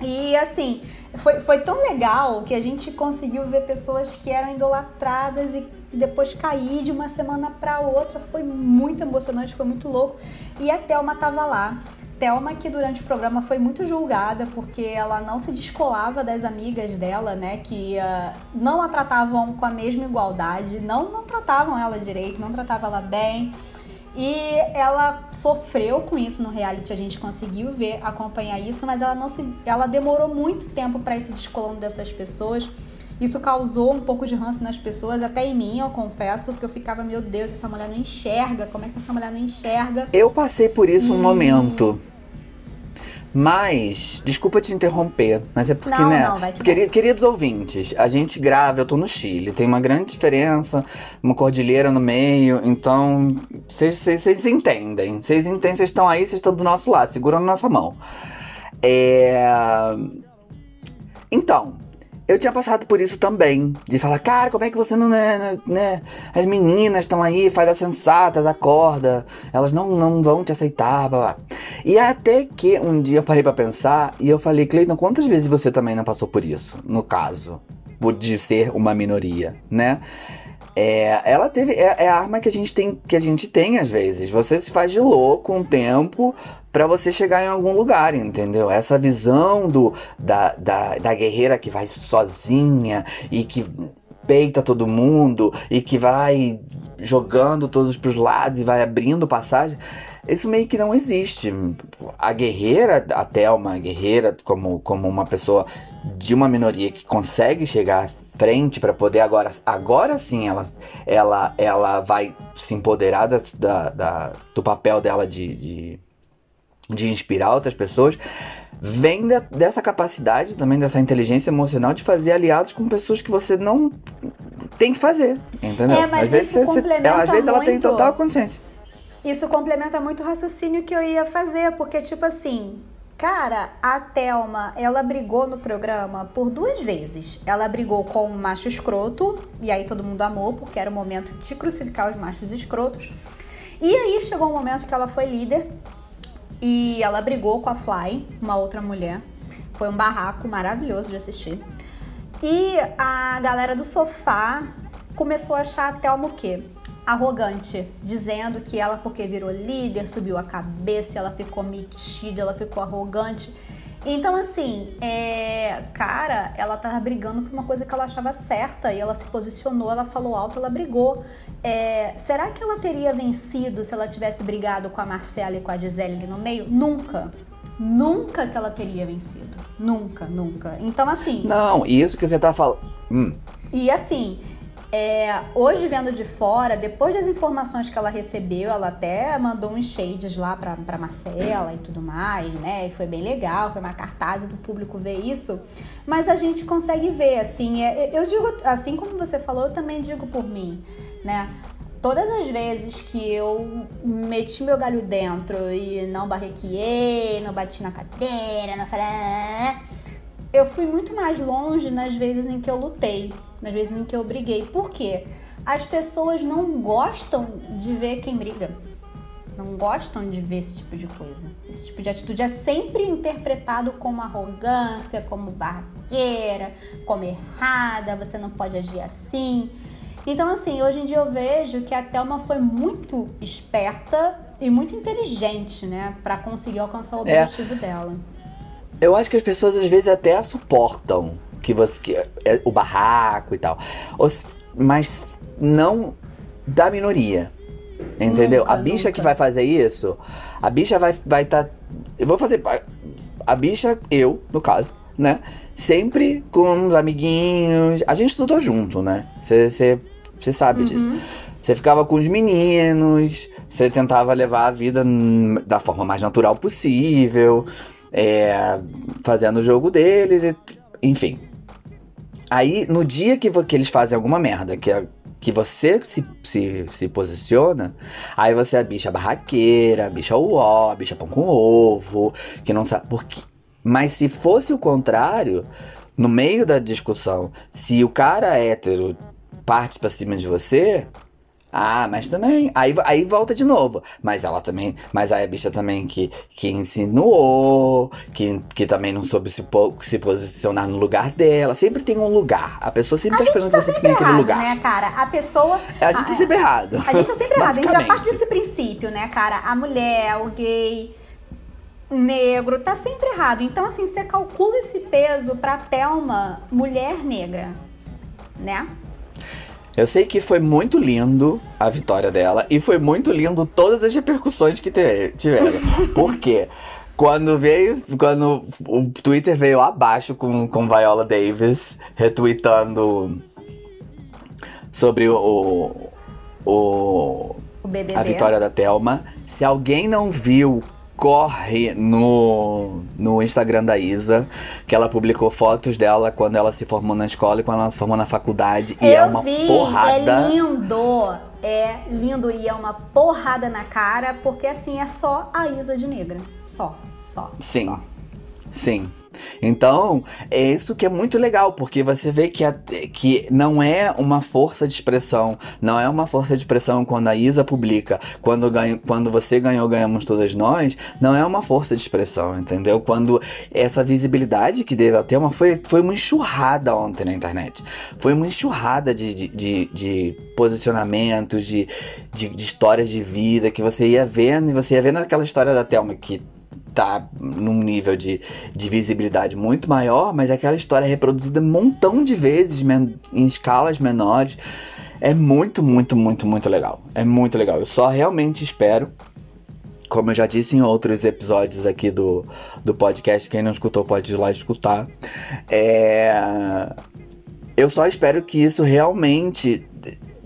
E assim, foi, foi tão legal que a gente conseguiu ver pessoas que eram idolatradas e depois cair de uma semana para outra. Foi muito emocionante, foi muito louco. E a Thelma tava lá. Thelma, que durante o programa foi muito julgada porque ela não se descolava das amigas dela, né? Que ah, não a tratavam com a mesma igualdade, não, não tratavam ela direito, não tratavam ela bem. E ela sofreu com isso no reality, a gente conseguiu ver, acompanhar isso, mas ela não se, ela demorou muito tempo para ir se descolando dessas pessoas. Isso causou um pouco de ranço nas pessoas, até em mim, eu confesso, porque eu ficava, meu Deus, essa mulher não enxerga, como é que essa mulher não enxerga? Eu passei por isso um momento. Mas, desculpa te interromper, mas é porque, Não, né? não, que queri- Queridos ouvintes, a gente grava, eu tô no Chile, tem uma grande diferença, uma cordilheira no meio, então vocês entendem. Vocês entendem, vocês estão aí, vocês estão do nosso lado, segurando nossa mão. É. Então, eu tinha passado por isso também. De falar, cara, como é que você não é, né? As meninas estão aí, faz as sensatas, acorda. Elas não, não vão te aceitar, blá, blá. E até que um dia eu parei pra pensar e eu falei, Cleiton, quantas vezes você também não passou por isso? No caso, de ser uma minoria, né? É, ela teve. É, é a arma que a gente tem, que a gente tem às vezes. Você se faz de louco um tempo pra você chegar em algum lugar, entendeu? Essa visão do, da, da, da guerreira que vai sozinha e que peita todo mundo e que vai jogando todos pros lados e vai abrindo passagem. Isso meio que não existe. A guerreira, a Thelma, a guerreira, como, como uma pessoa de uma minoria que consegue chegar à frente para poder agora, agora sim ela, ela, ela vai se empoderar da, da- do papel dela de, de, de inspirar outras pessoas, vem de, dessa capacidade também, dessa inteligência emocional de fazer aliados com pessoas que você não tem que fazer, entendeu? É, mas às vezes, você- ela, às vezes ela tem total consciência. Isso complementa muito o raciocínio que eu ia fazer, porque, tipo assim, cara, a Thelma, ela brigou no programa por duas vezes. Ela brigou com o macho escroto, e aí todo mundo amou, porque era o momento de crucificar os machos escrotos. E aí chegou um momento que ela foi líder e ela brigou com a Fly, uma outra mulher. Foi um barraco maravilhoso de assistir. E a galera do sofá começou a achar a Thelma o quê? Arrogante, dizendo que ela, porque virou líder, subiu a cabeça, ela ficou metida, ela ficou arrogante. Então, assim, é, cara, ela tava brigando por uma coisa que ela achava certa e ela se posicionou, ela falou alto, ela brigou. É, será que ela teria vencido se ela tivesse brigado com a Marcela e com a Gisele ali no meio? Nunca. Nunca que ela teria vencido. Nunca, nunca. Então, assim. Não, isso que você tá falando. Hum, E assim, é, hoje vendo de fora, depois das informações que ela recebeu, ela até mandou uns shades lá pra, pra Marcela e tudo mais, né? E foi bem legal, foi uma cartaz do público ver isso. Mas a gente consegue ver, assim, é, eu digo, assim como você falou, eu também digo por mim, né? Todas as vezes que eu meti meu galho dentro e não barrequeei, não bati na cadeira, não falei. "Ah", eu fui muito mais longe nas vezes em que eu lutei, nas vezes em que eu briguei. Por quê? As pessoas não gostam de ver quem briga. Não gostam de ver esse tipo de coisa. Esse tipo de atitude é sempre interpretado como arrogância, como barraqueira, como errada, você não pode agir assim. Então, assim, hoje em dia eu vejo que a Thelma foi muito esperta e muito inteligente, né, Pra conseguir alcançar o É. objetivo dela. Eu acho que as pessoas às vezes até suportam que você que é o barraco e tal. Os- mas não da minoria. Entendeu? Nunca, a bicha nunca. que vai fazer isso, a bicha vai vai tá eu vou fazer a, bicha eu, no caso, né? Sempre com os amiguinhos. A gente estudou junto, né? Você sabe disso. Uhum. Você ficava com os meninos, você tentava levar a vida da forma mais natural possível, é, fazendo o jogo deles, e- enfim. Aí, no dia que, que eles fazem alguma merda, que, é- que você se, se, se posiciona, aí você é a bicha barraqueira, a bicha uó, a bicha pão com ovo, que não sabe por quê. Mas se fosse o contrário, no meio da discussão, se o cara hétero parte pra cima de você, ah, mas também. Aí, aí volta de novo. Mas ela também. Mas aí a bicha também que, que insinuou, que, que também não soube se, se posicionar no lugar dela. Sempre tem um lugar. A pessoa sempre tá esperando que você fique naquele lugar. né, cara? A pessoa. A gente tá sempre errado. A gente tá sempre errado. A gente já parte desse princípio, né, cara? A mulher, o gay, o negro, tá sempre errado. Então, assim, você calcula esse peso pra Thelma, mulher negra, né? Eu sei que foi muito lindo a vitória dela e foi muito lindo todas as repercussões que tiveram. (laughs) Por quê? Quando veio, quando o Twitter veio abaixo com, com Viola Davis retweetando sobre o, o, O a vitória da Thelma. Se alguém não viu, corre no, no Instagram da Isa, que ela publicou fotos dela quando ela se formou na escola e quando ela se formou na faculdade. E Eu é uma vi, porrada. é lindo, é lindo e é uma porrada na cara, porque assim é só a Isa de negra, só, só. Sim. só. Sim. Então, é isso que é muito legal, porque você vê que, a- que não é uma força de expressão, não é uma força de expressão quando a Isa publica, quando, ganho, quando você ganhou, ganhamos todas nós, não é uma força de expressão, entendeu? Quando essa visibilidade que deve ter uma foi, foi uma enxurrada ontem na internet. Foi uma enxurrada de, de, de, de posicionamentos, de, de, de histórias de vida que você ia vendo, e você ia vendo aquela história da Thelma que tá num nível de, de visibilidade muito maior, mas aquela história é reproduzida um montão de vezes em escalas menores. É muito, muito, muito, muito legal. É muito legal. Eu só realmente espero, como eu já disse em outros episódios aqui do, do podcast, quem não escutou pode ir lá escutar. É, Eu só espero que isso realmente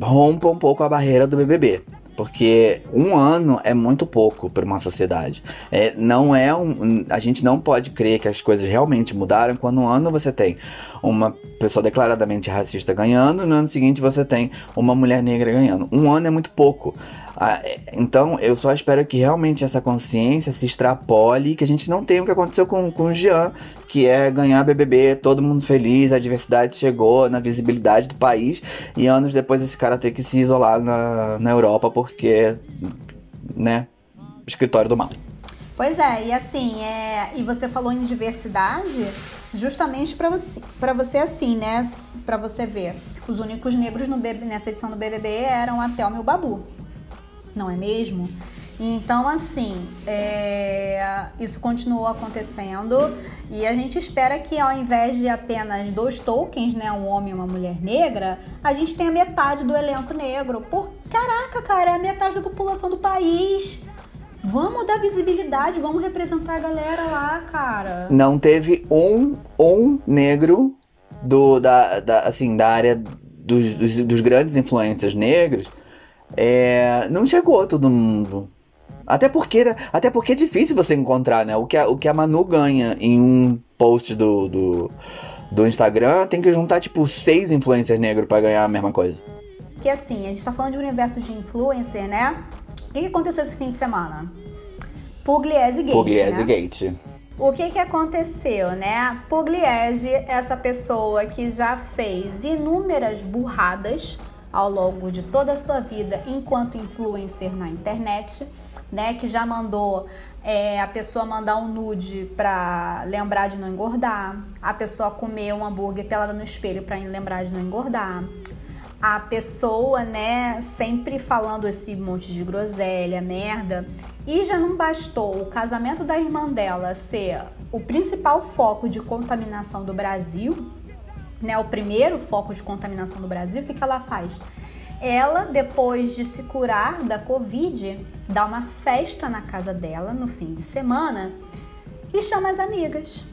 rompa um pouco a barreira do BBB. Porque um ano é muito pouco para uma sociedade. É, não é um, a gente não pode crer que as coisas realmente mudaram quando um ano você tem uma pessoa declaradamente racista ganhando, no ano seguinte você tem uma mulher negra ganhando. Um ano é muito pouco. Ah, é, então eu só espero que realmente essa consciência se extrapole que a gente não tenha o que aconteceu com, com o Jean, que é ganhar BBB, todo mundo feliz, a diversidade chegou na visibilidade do país e anos depois esse cara ter que se isolar na, na Europa porque, né, escritório do mal. Pois é, e assim, é, e você falou em diversidade, justamente para você, para você assim, né, para você ver. Os únicos negros no, nessa edição do BBB eram a Thelma e o Babu não é mesmo? Então, assim, é, isso continuou acontecendo e a gente espera que ao invés de apenas dois tokens, né, um homem e uma mulher negra, a gente tenha metade do elenco negro. Por caraca, cara, é metade da população do país. Vamos dar visibilidade, vamos representar a galera lá, cara. Não teve um, um negro do, da, da, assim, da área dos, dos, dos grandes influencers negros é, não chegou a todo mundo. Até porque, até porque é difícil você encontrar, né? O que a, o que a Manu ganha em um post do, do, do Instagram tem que juntar, tipo, seis influencers negros para ganhar a mesma coisa. Que assim, a gente tá falando de um universo de influencer, né? O que, que aconteceu esse fim de semana? Pugliese Gate. Pugliese né? Gate. O que, que aconteceu, né? Pugliese, essa pessoa que já fez inúmeras burradas ao longo de toda a sua vida enquanto influencer na internet, né? Que já mandou é, a pessoa mandar um nude para lembrar de não engordar, a pessoa comer um hambúrguer pelada no espelho para lembrar de não engordar. A pessoa, né, sempre falando esse monte de groselha, merda. E já não bastou o casamento da irmã dela ser o principal foco de contaminação do Brasil, né, o primeiro foco de contaminação do Brasil, o que, que ela faz? Ela, depois de se curar da Covid, dá uma festa na casa dela no fim de semana e chama as amigas,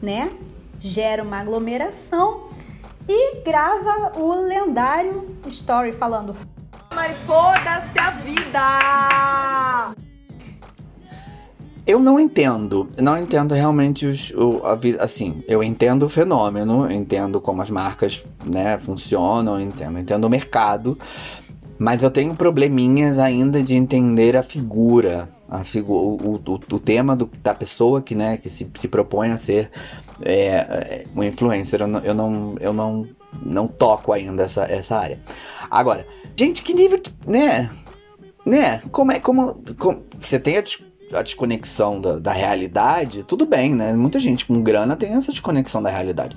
né? Gera uma aglomeração e grava o lendário story falando: Mas foda-se a vida! Eu não entendo, não entendo realmente os, o, a, assim, eu entendo o fenômeno, entendo como as marcas, né, funcionam, entendo, entendo o mercado, mas eu tenho probleminhas ainda de entender a figura, a figu o, o, o tema do, da pessoa que, né, que se, se propõe a ser é, é um influencer. Eu não, eu não, eu não, não toco ainda essa, essa área. Agora, gente, que nível, de, né, né, como é, como, como você tem a a desconexão da, da realidade, tudo bem, né? Muita gente com grana tem essa desconexão da realidade.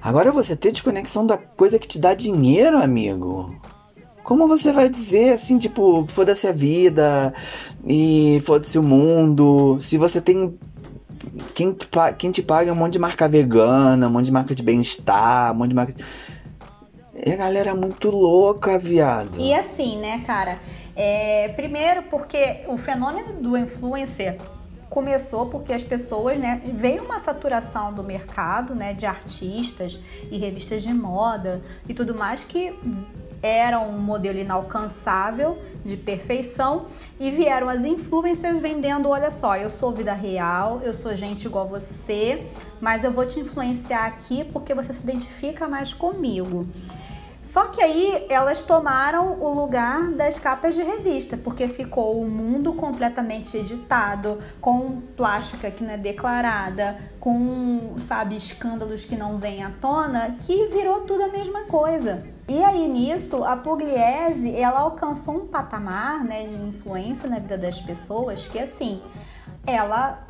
Agora você ter desconexão da coisa que te dá dinheiro, amigo. Como você vai dizer assim, tipo, foda-se a vida e foda-se o mundo, se você tem. Quem, quem te paga é um monte de marca vegana, um monte de marca de bem-estar, um monte de marca. É galera muito louca, viado. E assim, né, cara? É, primeiro, porque o fenômeno do influencer começou porque as pessoas, né, veio uma saturação do mercado, né, de artistas e revistas de moda e tudo mais que era um modelo inalcançável de perfeição e vieram as influencers vendendo, olha só, eu sou vida real, eu sou gente igual você, mas eu vou te influenciar aqui porque você se identifica mais comigo. Só que aí elas tomaram o lugar das capas de revista, porque ficou o mundo completamente editado, com plástica que não é declarada, com, sabe, escândalos que não vêm à tona, que virou tudo a mesma coisa. E aí nisso, a Pugliese, ela alcançou um patamar, né, de influência na vida das pessoas que assim, ela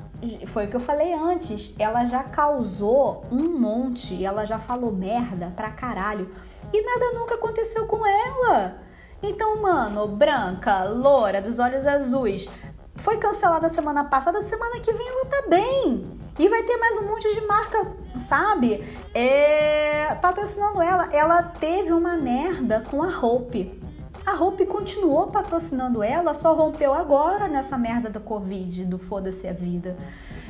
foi o que eu falei antes, ela já causou um monte, ela já falou merda pra caralho e nada nunca aconteceu com ela. Então, mano, branca, loura, dos olhos azuis, foi cancelada semana passada, semana que vem ela tá bem. E vai ter mais um monte de marca, sabe? É, patrocinando ela. Ela teve uma merda com a Hope. A Hope continuou patrocinando ela, só rompeu agora nessa merda da Covid, do foda-se a vida.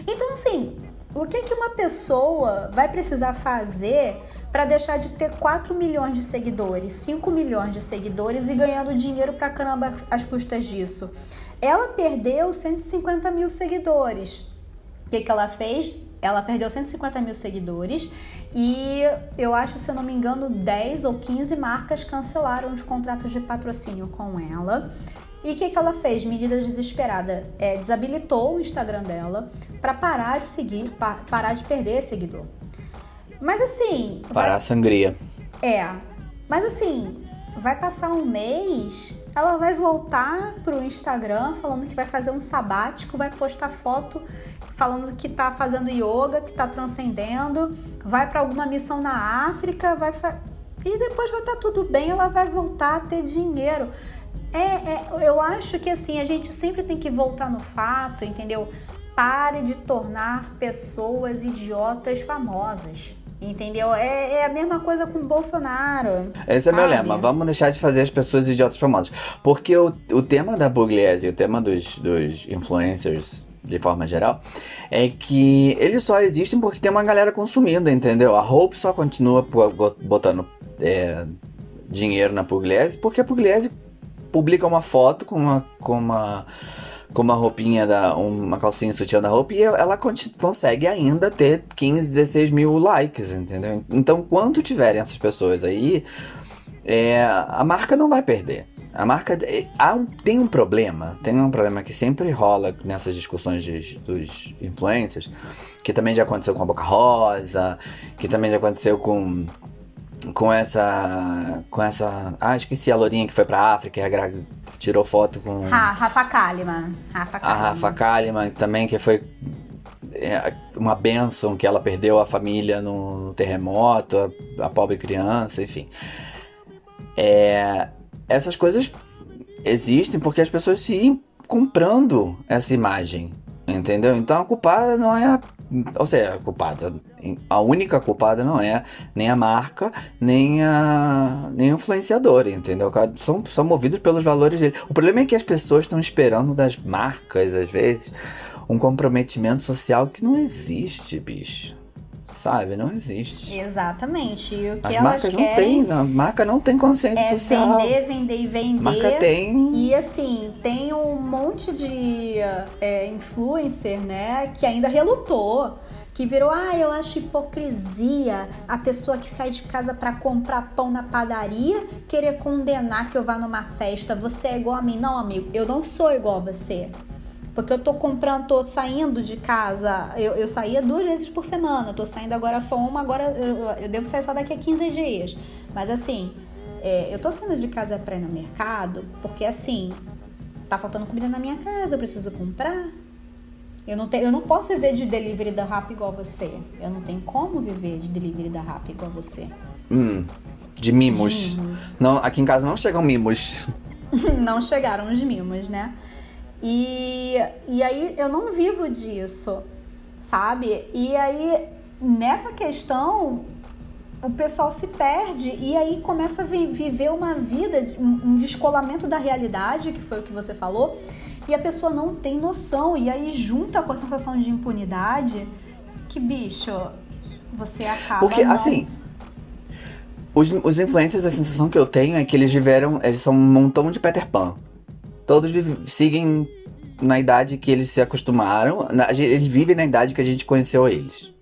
Então, assim, o que, que uma pessoa vai precisar fazer para deixar de ter 4 milhões de seguidores, 5 milhões de seguidores e ganhando dinheiro pra caramba às custas disso. Ela perdeu 150 mil seguidores. O que, que ela fez? Ela perdeu 150 mil seguidores e eu acho, se eu não me engano, 10 ou 15 marcas cancelaram os contratos de patrocínio com ela. E o que, que ela fez? Medida desesperada. É, desabilitou o Instagram dela para parar de seguir, pa parar de perder seguidor. Mas assim. Parar vai- a sangria. É. Mas assim, vai passar um mês, ela vai voltar pro Instagram falando que vai fazer um sabático, vai postar foto falando que tá fazendo yoga, que tá transcendendo, vai para alguma missão na África, vai fa... e depois vai estar tudo bem, ela vai voltar a ter dinheiro. É, é, eu acho que assim, a gente sempre tem que voltar no fato, entendeu? Pare de tornar pessoas idiotas famosas. Entendeu? É, é a mesma coisa com o Bolsonaro. Esse é meu lema. Vamos deixar de fazer as pessoas idiotas famosas. Porque o, o tema da Pugliese, o tema dos, dos influencers, de forma geral, é que eles só existem porque tem uma galera consumindo, entendeu? A Hope só continua botando é, dinheiro na Pugliese porque a Pugliese publica uma foto com uma. Com uma com uma roupinha da. uma calcinha sutiã da roupa e ela consegue ainda ter 15, 16 mil likes, entendeu? Então, quando tiverem essas pessoas aí, é, a marca não vai perder. A marca. é, há um- tem um problema. Tem um problema que sempre rola nessas discussões dos, dos influencers, que também já aconteceu com a Boca Rosa, que também já aconteceu com. Com essa. Com essa. Ah, esqueci a lourinha que foi pra África e a tirou foto com. Ra- Rafa Kalimann. Rafa A Kalimann. Rafa Kalimann também, que foi é, uma benção que ela perdeu a família no, no terremoto, a, a pobre criança, enfim. É, essas coisas existem porque as pessoas se comprando essa imagem, entendeu? Então a culpada não é a. Ou seja, a culpada. A única culpada não é nem a marca, nem a nem o influenciador, entendeu? São, são movidos pelos valores dele. O problema é que as pessoas estão esperando das marcas, às vezes, um comprometimento social que não existe, bicho. Sabe? Não existe. Exatamente. E o que As elas marcas não têm, a marca não tem consciência é social. vender, vender e vender. A marca tem. E assim, tem um monte de é, influencer, né, que ainda relutou. Que virou, ah, eu acho hipocrisia a pessoa que sai de casa pra comprar pão na padaria querer condenar que eu vá numa festa. Você é igual a mim. Não, amigo, eu não sou igual a você. Porque eu tô comprando, tô saindo de casa. Eu, eu saía duas vezes por semana. Eu tô saindo agora só uma, agora eu, eu devo sair só daqui a 15 dias. Mas assim, é, eu tô saindo de casa pra ir no mercado, porque assim, tá faltando comida na minha casa, eu preciso comprar. Eu não, tenho, eu não posso viver de delivery da Rap igual você. Eu não tenho como viver de delivery da Rap igual você. Hum, de mimos. De mimos. Não, aqui em casa não chegam mimos. (laughs) não chegaram os mimos, né? E, e aí eu não vivo disso, sabe? E aí nessa questão o pessoal se perde e aí começa a vi- viver uma vida, um descolamento da realidade, que foi o que você falou, e a pessoa não tem noção. E aí junta com a sensação de impunidade que, bicho, você acaba. Porque, não- assim. Os, os influencers, a sensação que eu tenho é que eles viveram. Eles são um montão de Peter Pan. Todos seguem na idade que eles se acostumaram. na- eles vivem na idade que a gente conheceu eles.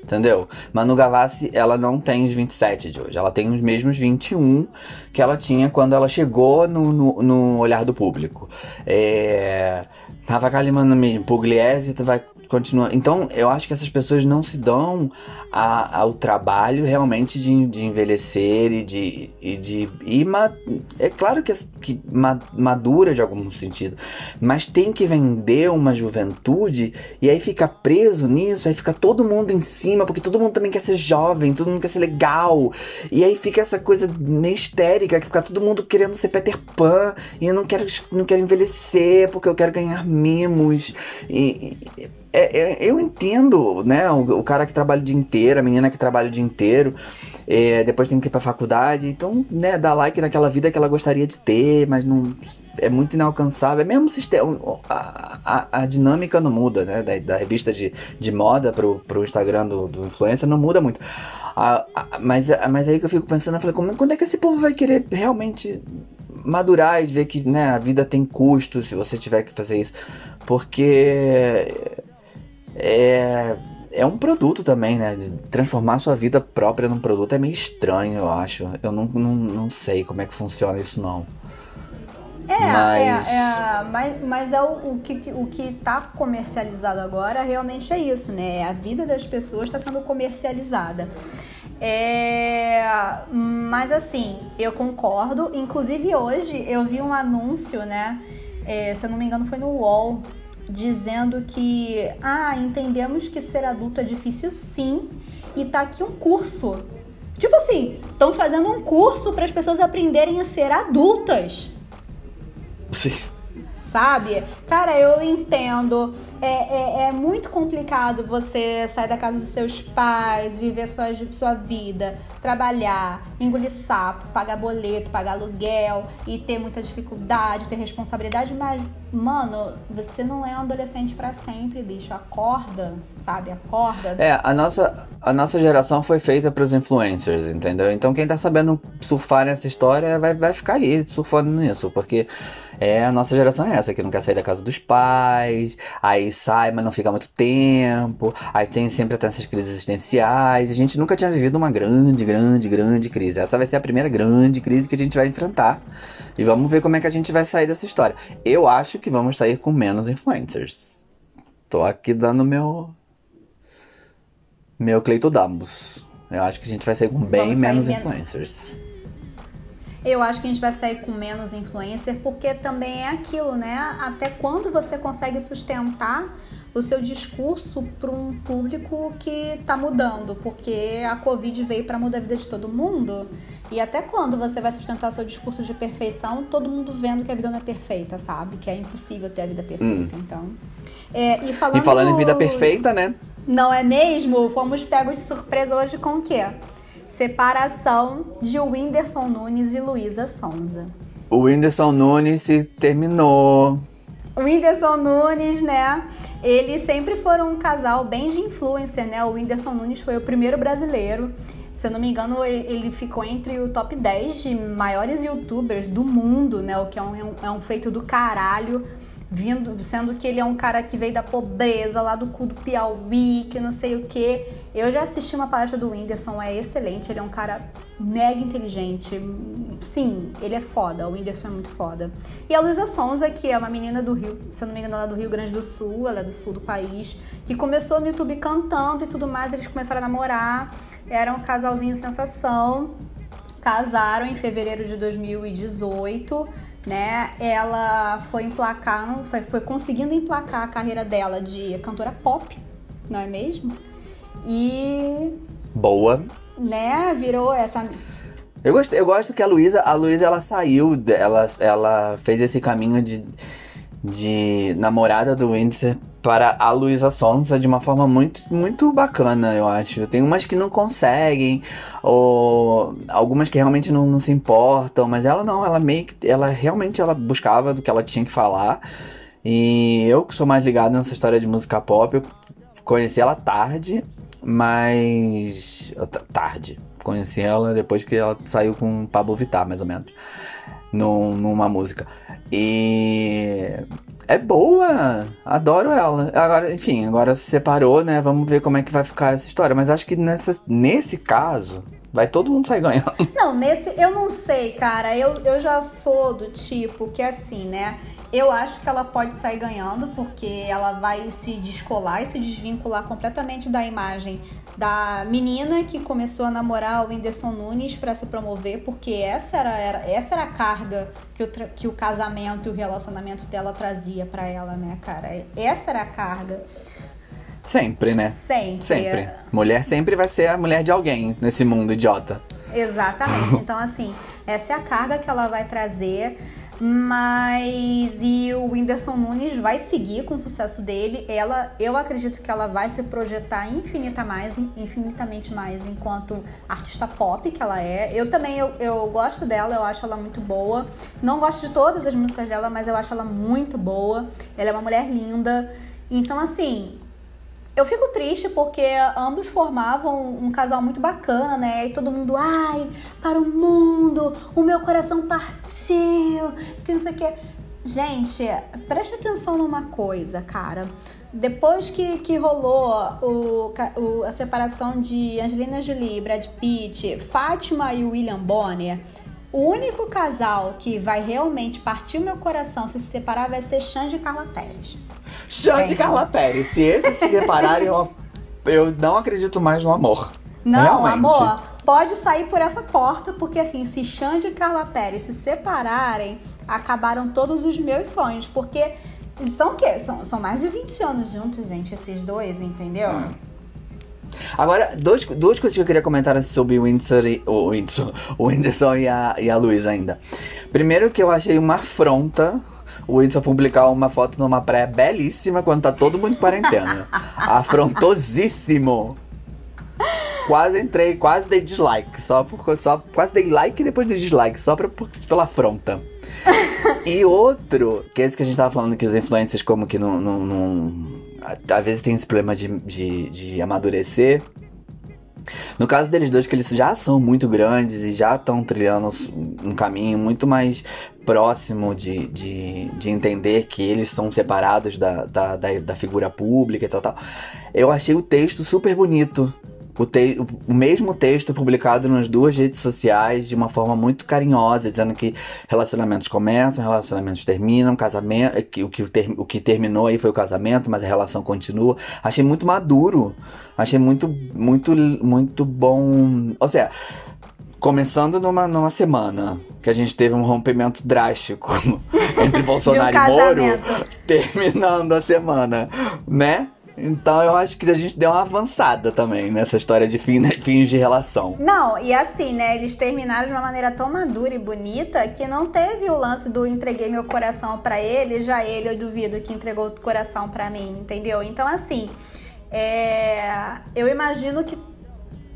Entendeu? Manu Gavassi, ela não tem os 27 de hoje. Ela tem os mesmos 21 que ela tinha quando ela chegou no, no, no olhar do público. É... Rafa Kalimann mesmo. Pugliese vai continuar. Então, eu acho que essas pessoas não se dão a- ao trabalho realmente de, de envelhecer e de. E de e ma- é claro que, que ma- madura de algum sentido, mas tem que vender uma juventude e aí fica preso nisso, aí fica todo mundo em cima, porque todo mundo também quer ser jovem, todo mundo quer ser legal, e aí fica essa coisa meio histérica que fica todo mundo querendo ser Peter Pan e eu não quero, não quero envelhecer porque eu quero ganhar mimos. E, e- é, é, eu entendo, né? O, o, cara que trabalha o dia inteiro, a menina que trabalha o dia inteiro, é, depois tem que ir pra faculdade, então, né, dá like naquela vida que ela gostaria de ter, mas não. É muito inalcançável. É mesmo sistema. A, a, a, dinâmica não muda, né? Da, da, revista de, de moda pro, pro Instagram do, do influencer não muda muito. A, mas, mas aí que eu fico pensando, eu falei, como, quando é que esse povo vai querer realmente madurar e ver que né, a vida tem custo se você tiver que fazer isso? Porque é, é um produto também, né? Transformar sua vida própria num produto é meio estranho, eu acho. Eu não, não, não sei como é que funciona isso, não. É, mas... é, é mas, mas é o, o, que, o que tá comercializado agora realmente é isso, né? A vida das pessoas está sendo comercializada. É, mas assim, eu concordo. Inclusive hoje eu vi um anúncio, né? É, se eu não me engano, foi no UOL, dizendo que, ah, entendemos que ser adulto é difícil sim, e tá aqui um curso. Tipo assim, estão fazendo um curso para as pessoas aprenderem a ser adultas. Sim sabe? Cara, eu entendo. É, é, é, muito complicado você sair da casa dos seus pais, viver sua, sua vida, trabalhar, engolir sapo, pagar boleto, pagar aluguel e ter muita dificuldade, ter responsabilidade, mas, mano, você não é um adolescente para sempre, bicho. Acorda, sabe? Acorda. É, a nossa, a nossa geração foi feita para os influencers, entendeu? Então quem tá sabendo surfar nessa história vai, vai ficar aí surfando nisso, porque é, a nossa geração é essa, que não quer sair da casa dos pais, aí sai, mas não fica muito tempo, aí tem sempre até essas crises existenciais. A gente nunca tinha vivido uma grande, grande, grande crise. Essa vai ser a primeira grande crise que a gente vai enfrentar. E vamos ver como é que a gente vai sair dessa história. Eu acho que vamos sair com menos influencers. Tô aqui dando meu. Meu Cleito Dambus. Eu acho que a gente vai sair com bem menos influencers. Eu acho que a gente vai sair com menos influencer, porque também é aquilo, né? Até quando você consegue sustentar o seu discurso para um público que está mudando, porque a Covid veio para mudar a vida de todo mundo. E até quando você vai sustentar o seu discurso de perfeição, todo mundo vendo que a vida não é perfeita, sabe? Que é impossível ter a vida perfeita. Hum. Então. É, e, falando... e falando em vida perfeita, né? Não é mesmo? Fomos pegos de surpresa hoje com o quê? Separação de Whindersson Nunes e Luísa Sonza. O Whindersson Nunes se terminou. O Whindersson Nunes, né? Eles sempre foram um casal bem de influência, né? O Whindersson Nunes foi o primeiro brasileiro. Se eu não me engano, ele ficou entre o top 10 de maiores youtubers do mundo, né? O que é um, é um feito do caralho vindo, sendo que ele é um cara que veio da pobreza, lá do cu do Piauí, que não sei o que. Eu já assisti uma palestra do Whindersson, é excelente, ele é um cara mega inteligente. Sim, ele é foda, o Whindersson é muito foda. E a Luísa Sonza, que é uma menina do Rio, se eu não me engano, ela é do Rio Grande do Sul, ela é do sul do país, que começou no YouTube cantando e tudo mais, eles começaram a namorar, era um casalzinho sensação. Casaram em fevereiro de 2018 né? Ela foi emplacar, foi, foi conseguindo emplacar a carreira dela de cantora pop, não é mesmo? E boa, né? Virou essa eu gosto, eu gosto que a Luísa, a Luísa ela saiu, ela, ela fez esse caminho de, de namorada do Windsor para a Luísa Sonza de uma forma muito, muito bacana, eu acho. Tem umas que não conseguem, ou algumas que realmente não, não se importam, mas ela não, ela meio que, ela realmente ela buscava do que ela tinha que falar. E eu que sou mais ligado nessa história de música pop, eu conheci ela tarde, mas tarde. Conheci ela depois que ela saiu com Pablo Vittar, mais ou menos, numa música. E é boa, adoro ela. Agora, enfim, agora se separou, né? Vamos ver como é que vai ficar essa história. Mas acho que nessa, nesse caso, vai todo mundo sair ganhando. Não, nesse, eu não sei, cara. Eu, eu já sou do tipo que assim, né? Eu acho que ela pode sair ganhando, porque ela vai se descolar e se desvincular completamente da imagem da menina que começou a namorar o Whindersson Nunes para se promover, porque essa era, era, essa era a carga que o, que o casamento e o relacionamento dela trazia para ela, né, cara? Essa era a carga. Sempre, né? Sempre. Sempre. Mulher sempre vai ser a mulher de alguém nesse mundo idiota. Exatamente. Então, assim, essa é a carga que ela vai trazer. Mas e o Whindersson Nunes vai seguir com o sucesso dele. Ela, eu acredito que ela vai se projetar infinita mais, infinitamente mais enquanto artista pop que ela é. Eu também eu, eu gosto dela, eu acho ela muito boa. Não gosto de todas as músicas dela, mas eu acho ela muito boa. Ela é uma mulher linda. Então assim, eu fico triste porque ambos formavam um casal muito bacana, né? E todo mundo, ai, para o mundo, o meu coração partiu, que não sei o que. Gente, preste atenção numa coisa, cara. Depois que, que rolou o, o, a separação de Angelina Jolie, Brad Pitt, Fátima e William Bonner, o único casal que vai realmente partir o meu coração se se separar vai ser Xande e Carla Pérez. Xande e Carla Pérez. Se esses se separarem, eu, eu não acredito mais no amor. Não, Realmente. amor, pode sair por essa porta, porque assim, se Xande e Carla Pérez se separarem, acabaram todos os meus sonhos. Porque são o quê? São, são mais de 20 anos juntos, gente, esses dois, entendeu? Hum. Agora, dois, duas coisas que eu queria comentar sobre o Windsor e, o, Windsor, o Whindersson e a, e a Luísa ainda. Primeiro que eu achei uma afronta o Whindersson publicar uma foto numa praia belíssima quando tá todo mundo em quarentena. (laughs) Afrontosíssimo. Quase entrei, quase dei dislike. Só por, só, quase dei like e depois dei dislike, só pra, por, pela afronta. (laughs) e outro, que é esse que a gente tava falando que os influencers como que não. não, não às vezes tem esse problema de, de, de amadurecer. No caso deles dois, que eles já são muito grandes e já estão trilhando um caminho muito mais próximo de, de, de entender que eles são separados da, da, da, da figura pública e tal, tal. Eu achei o texto super bonito o, te o mesmo texto publicado nas duas redes sociais de uma forma muito carinhosa, dizendo que relacionamentos começam, relacionamentos terminam, casamento, que, o, que ter, o que terminou aí foi o casamento, mas a relação continua. Achei muito maduro, achei muito, muito, muito bom. Ou seja, começando numa, numa semana que a gente teve um rompimento drástico (laughs) entre (laughs) Bolsonaro um e Moro, terminando a semana, né? Então eu acho que a gente deu uma avançada também nessa história de fim, né, fins de relação. Não, e assim, né? Eles terminaram de uma maneira tão madura e bonita que não teve o lance do entreguei meu coração para ele, já ele eu duvido que entregou o coração para mim, entendeu? Então assim, é, eu imagino que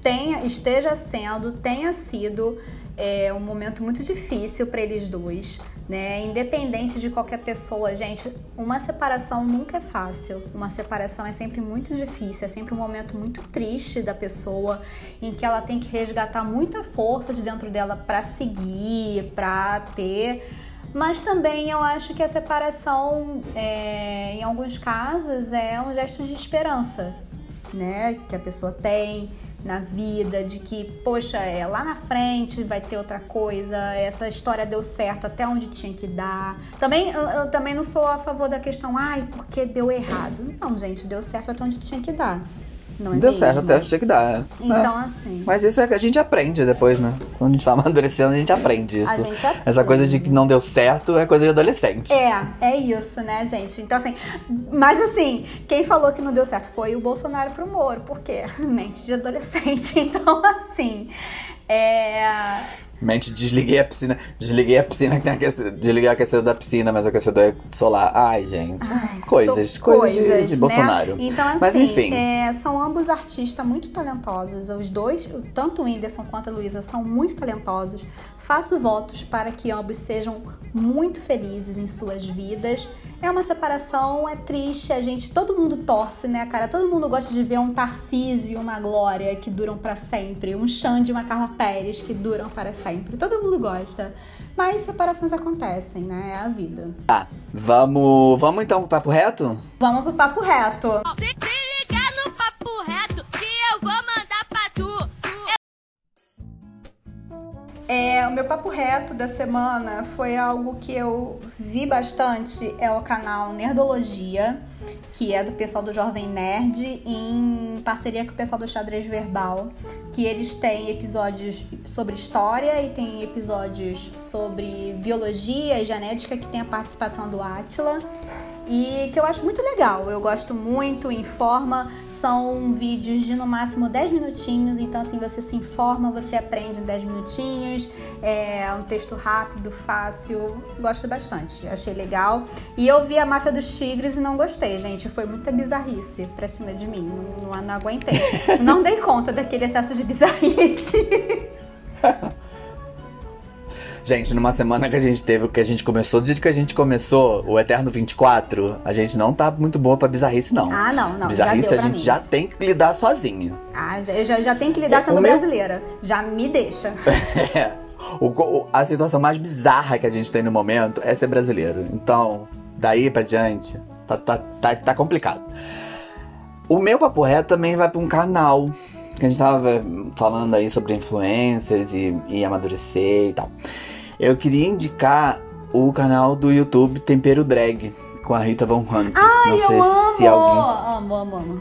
tenha, esteja sendo, tenha sido é, um momento muito difícil para eles dois né? Independente de qualquer pessoa, gente, uma separação nunca é fácil. Uma separação é sempre muito difícil, é sempre um momento muito triste da pessoa, em que ela tem que resgatar muita força de dentro dela para seguir, para ter. Mas também eu acho que a separação, é, em alguns casos, é um gesto de esperança, né? Que a pessoa tem na vida, de que, poxa, é, lá na frente vai ter outra coisa, essa história deu certo até onde tinha que dar. Também eu, eu também não sou a favor da questão, ai, porque deu errado. Não, gente, deu certo até onde tinha que dar. Não é Deu mesmo? certo até tinha que dar. é. Então, assim. Mas isso é que a gente aprende depois, né? Quando a gente vai (laughs) amadurecendo, a gente aprende isso. A gente aprende. Essa coisa de que não deu certo é coisa de adolescente. É, é isso, né, gente? Então, assim, mas assim, quem falou que não deu certo foi o Bolsonaro pro Moro, por quê? (laughs) Mente de adolescente. (laughs) Então, assim, é. Mente, desliguei a piscina. Desliguei a piscina que tem aquecedor. Desliguei o aquecedor da piscina, mas o aquecedor é solar. Ai, gente. Ai, coisas, são coisas, de, de né? Bolsonaro. Então, assim, mas enfim. é, são ambos artistas muito talentosos. Os dois, tanto o Whindersson quanto a Luísa, são muito talentosos. Faço votos para que ambos sejam muito felizes em suas vidas. É uma separação, é triste, a gente, todo mundo torce, né, cara? Todo mundo gosta de ver um Tarcísio e uma Glória que duram para sempre, um Xande e uma Carla Pérez que duram para sempre. Todo mundo gosta. Mas separações acontecem, né? É a vida. Tá, vamos, vamos então pro papo reto? Vamos pro papo reto. Se, É, o meu papo reto da semana foi algo que eu vi bastante, é o canal Nerdologia, que é do pessoal do Jovem Nerd, em parceria com o pessoal do Xadrez Verbal, que eles têm episódios sobre história e tem episódios sobre biologia e genética, que tem a participação do Átila. E que eu acho muito legal. Eu gosto muito, informa. São vídeos de no máximo 10 minutinhos, então assim você se informa, você aprende em 10 minutinhos. É um texto rápido, fácil. Gosto bastante, achei legal. E eu vi a Máfia dos Tigres e não gostei, gente. Foi muita bizarrice pra cima de mim. Não, não, não aguentei. não dei conta daquele excesso de bizarrice. (laughs) Gente, numa semana que a gente teve, o que a gente começou, desde que a gente começou o Eterno 24, a gente não tá muito boa pra bizarrice, não. Ah, não, não. Bizarrice a gente mim. já tem que lidar sozinho. Ah, já, eu já, já tenho que lidar sendo meu... brasileira. Já me deixa. (laughs) é. O, o, a situação mais bizarra que a gente tem no momento é ser brasileiro. Então, daí pra diante, tá, tá, tá, tá complicado. O meu papo reto também vai pra um canal que a gente tava falando aí sobre influencers e, e amadurecer e tal. Eu queria indicar o canal do YouTube Tempero Drag com a Rita Von Hunt. Ai, Não sei amo! se alguém. Amo, amo, amo.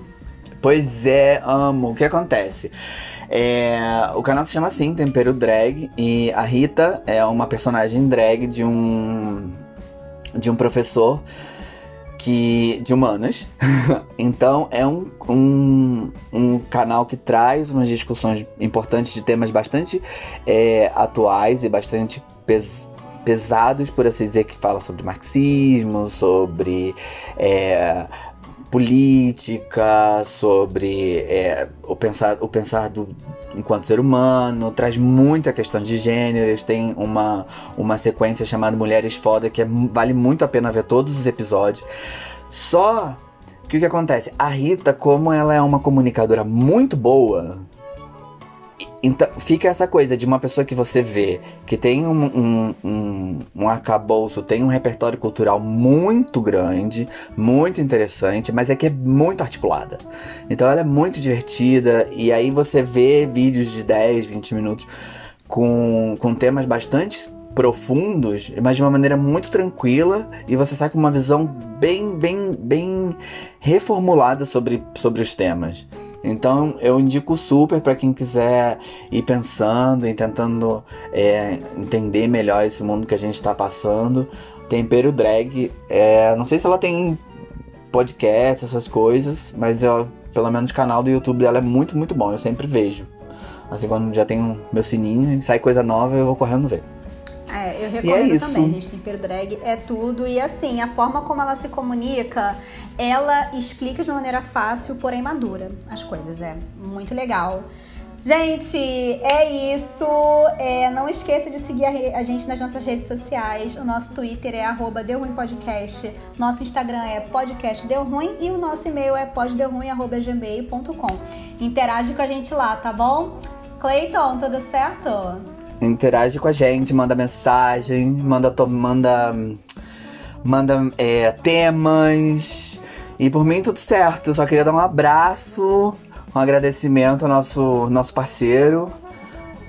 Pois é, amo. O que acontece? É, o canal se chama assim, Tempero Drag, e a Rita é uma personagem drag de um de um professor que de humanas. (laughs) então é um, um, um, canal que traz umas discussões importantes de temas bastante é, atuais e bastante pes, pesados, por assim dizer, que fala sobre marxismo, sobre é, política, sobre é, o pensar, o pensar do enquanto ser humano, traz muita questão de gêneros, tem uma, uma sequência chamada Mulheres Foda que é, vale muito a pena ver todos os episódios. Só que o que acontece? A Rita, como ela é uma comunicadora muito boa, então fica essa coisa de uma pessoa que você vê que tem um, um, um, um arcabouço, tem um repertório cultural muito grande, muito interessante, mas é que é muito articulada. Então ela é muito divertida, e aí você vê vídeos de 10, 20 minutos com, com temas bastante profundos, mas de uma maneira muito tranquila e você sai com uma visão bem, bem, bem reformulada sobre, sobre os temas. Então eu indico super para quem quiser ir pensando e tentando é, entender melhor esse mundo que a gente está passando. Tempero Drag, é, não sei se ela tem podcast, essas coisas, mas eu, pelo menos o canal do YouTube dela é muito, muito bom. Eu sempre vejo. Assim, quando já tenho meu sininho e sai coisa nova, eu vou correndo ver. É, eu recomendo é também, gente. Tempero drag é tudo. E assim, a forma como ela se comunica, ela explica de maneira fácil, porém madura as coisas. É muito legal. Gente, é isso. É, não esqueça de seguir a, a, gente nas nossas redes sociais. O nosso Twitter é arroba Podcast. Nosso Instagram é podcast Deu Ruim e o nosso e-mail é poddeuruim.gmail.com. Interage com a gente lá, tá bom? Cleiton, tudo certo? Interage com a gente, manda mensagem, manda manda manda é, temas. E por mim tudo certo. Só queria dar um abraço, um agradecimento ao nosso nosso parceiro.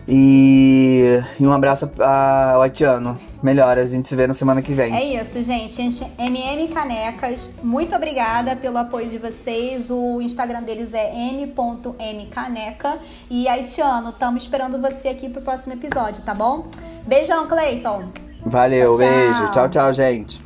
E, e um abraço ao Haitiano. Melhor, a gente se vê na semana que vem. É isso, gente. MM Canecas, muito obrigada pelo apoio de vocês. O Instagram deles é m.mcaneca. E Haitiano, estamos esperando você aqui pro próximo episódio, tá bom? Beijão, Cleiton. Valeu, tchau, tchau. beijo. Tchau, tchau, gente.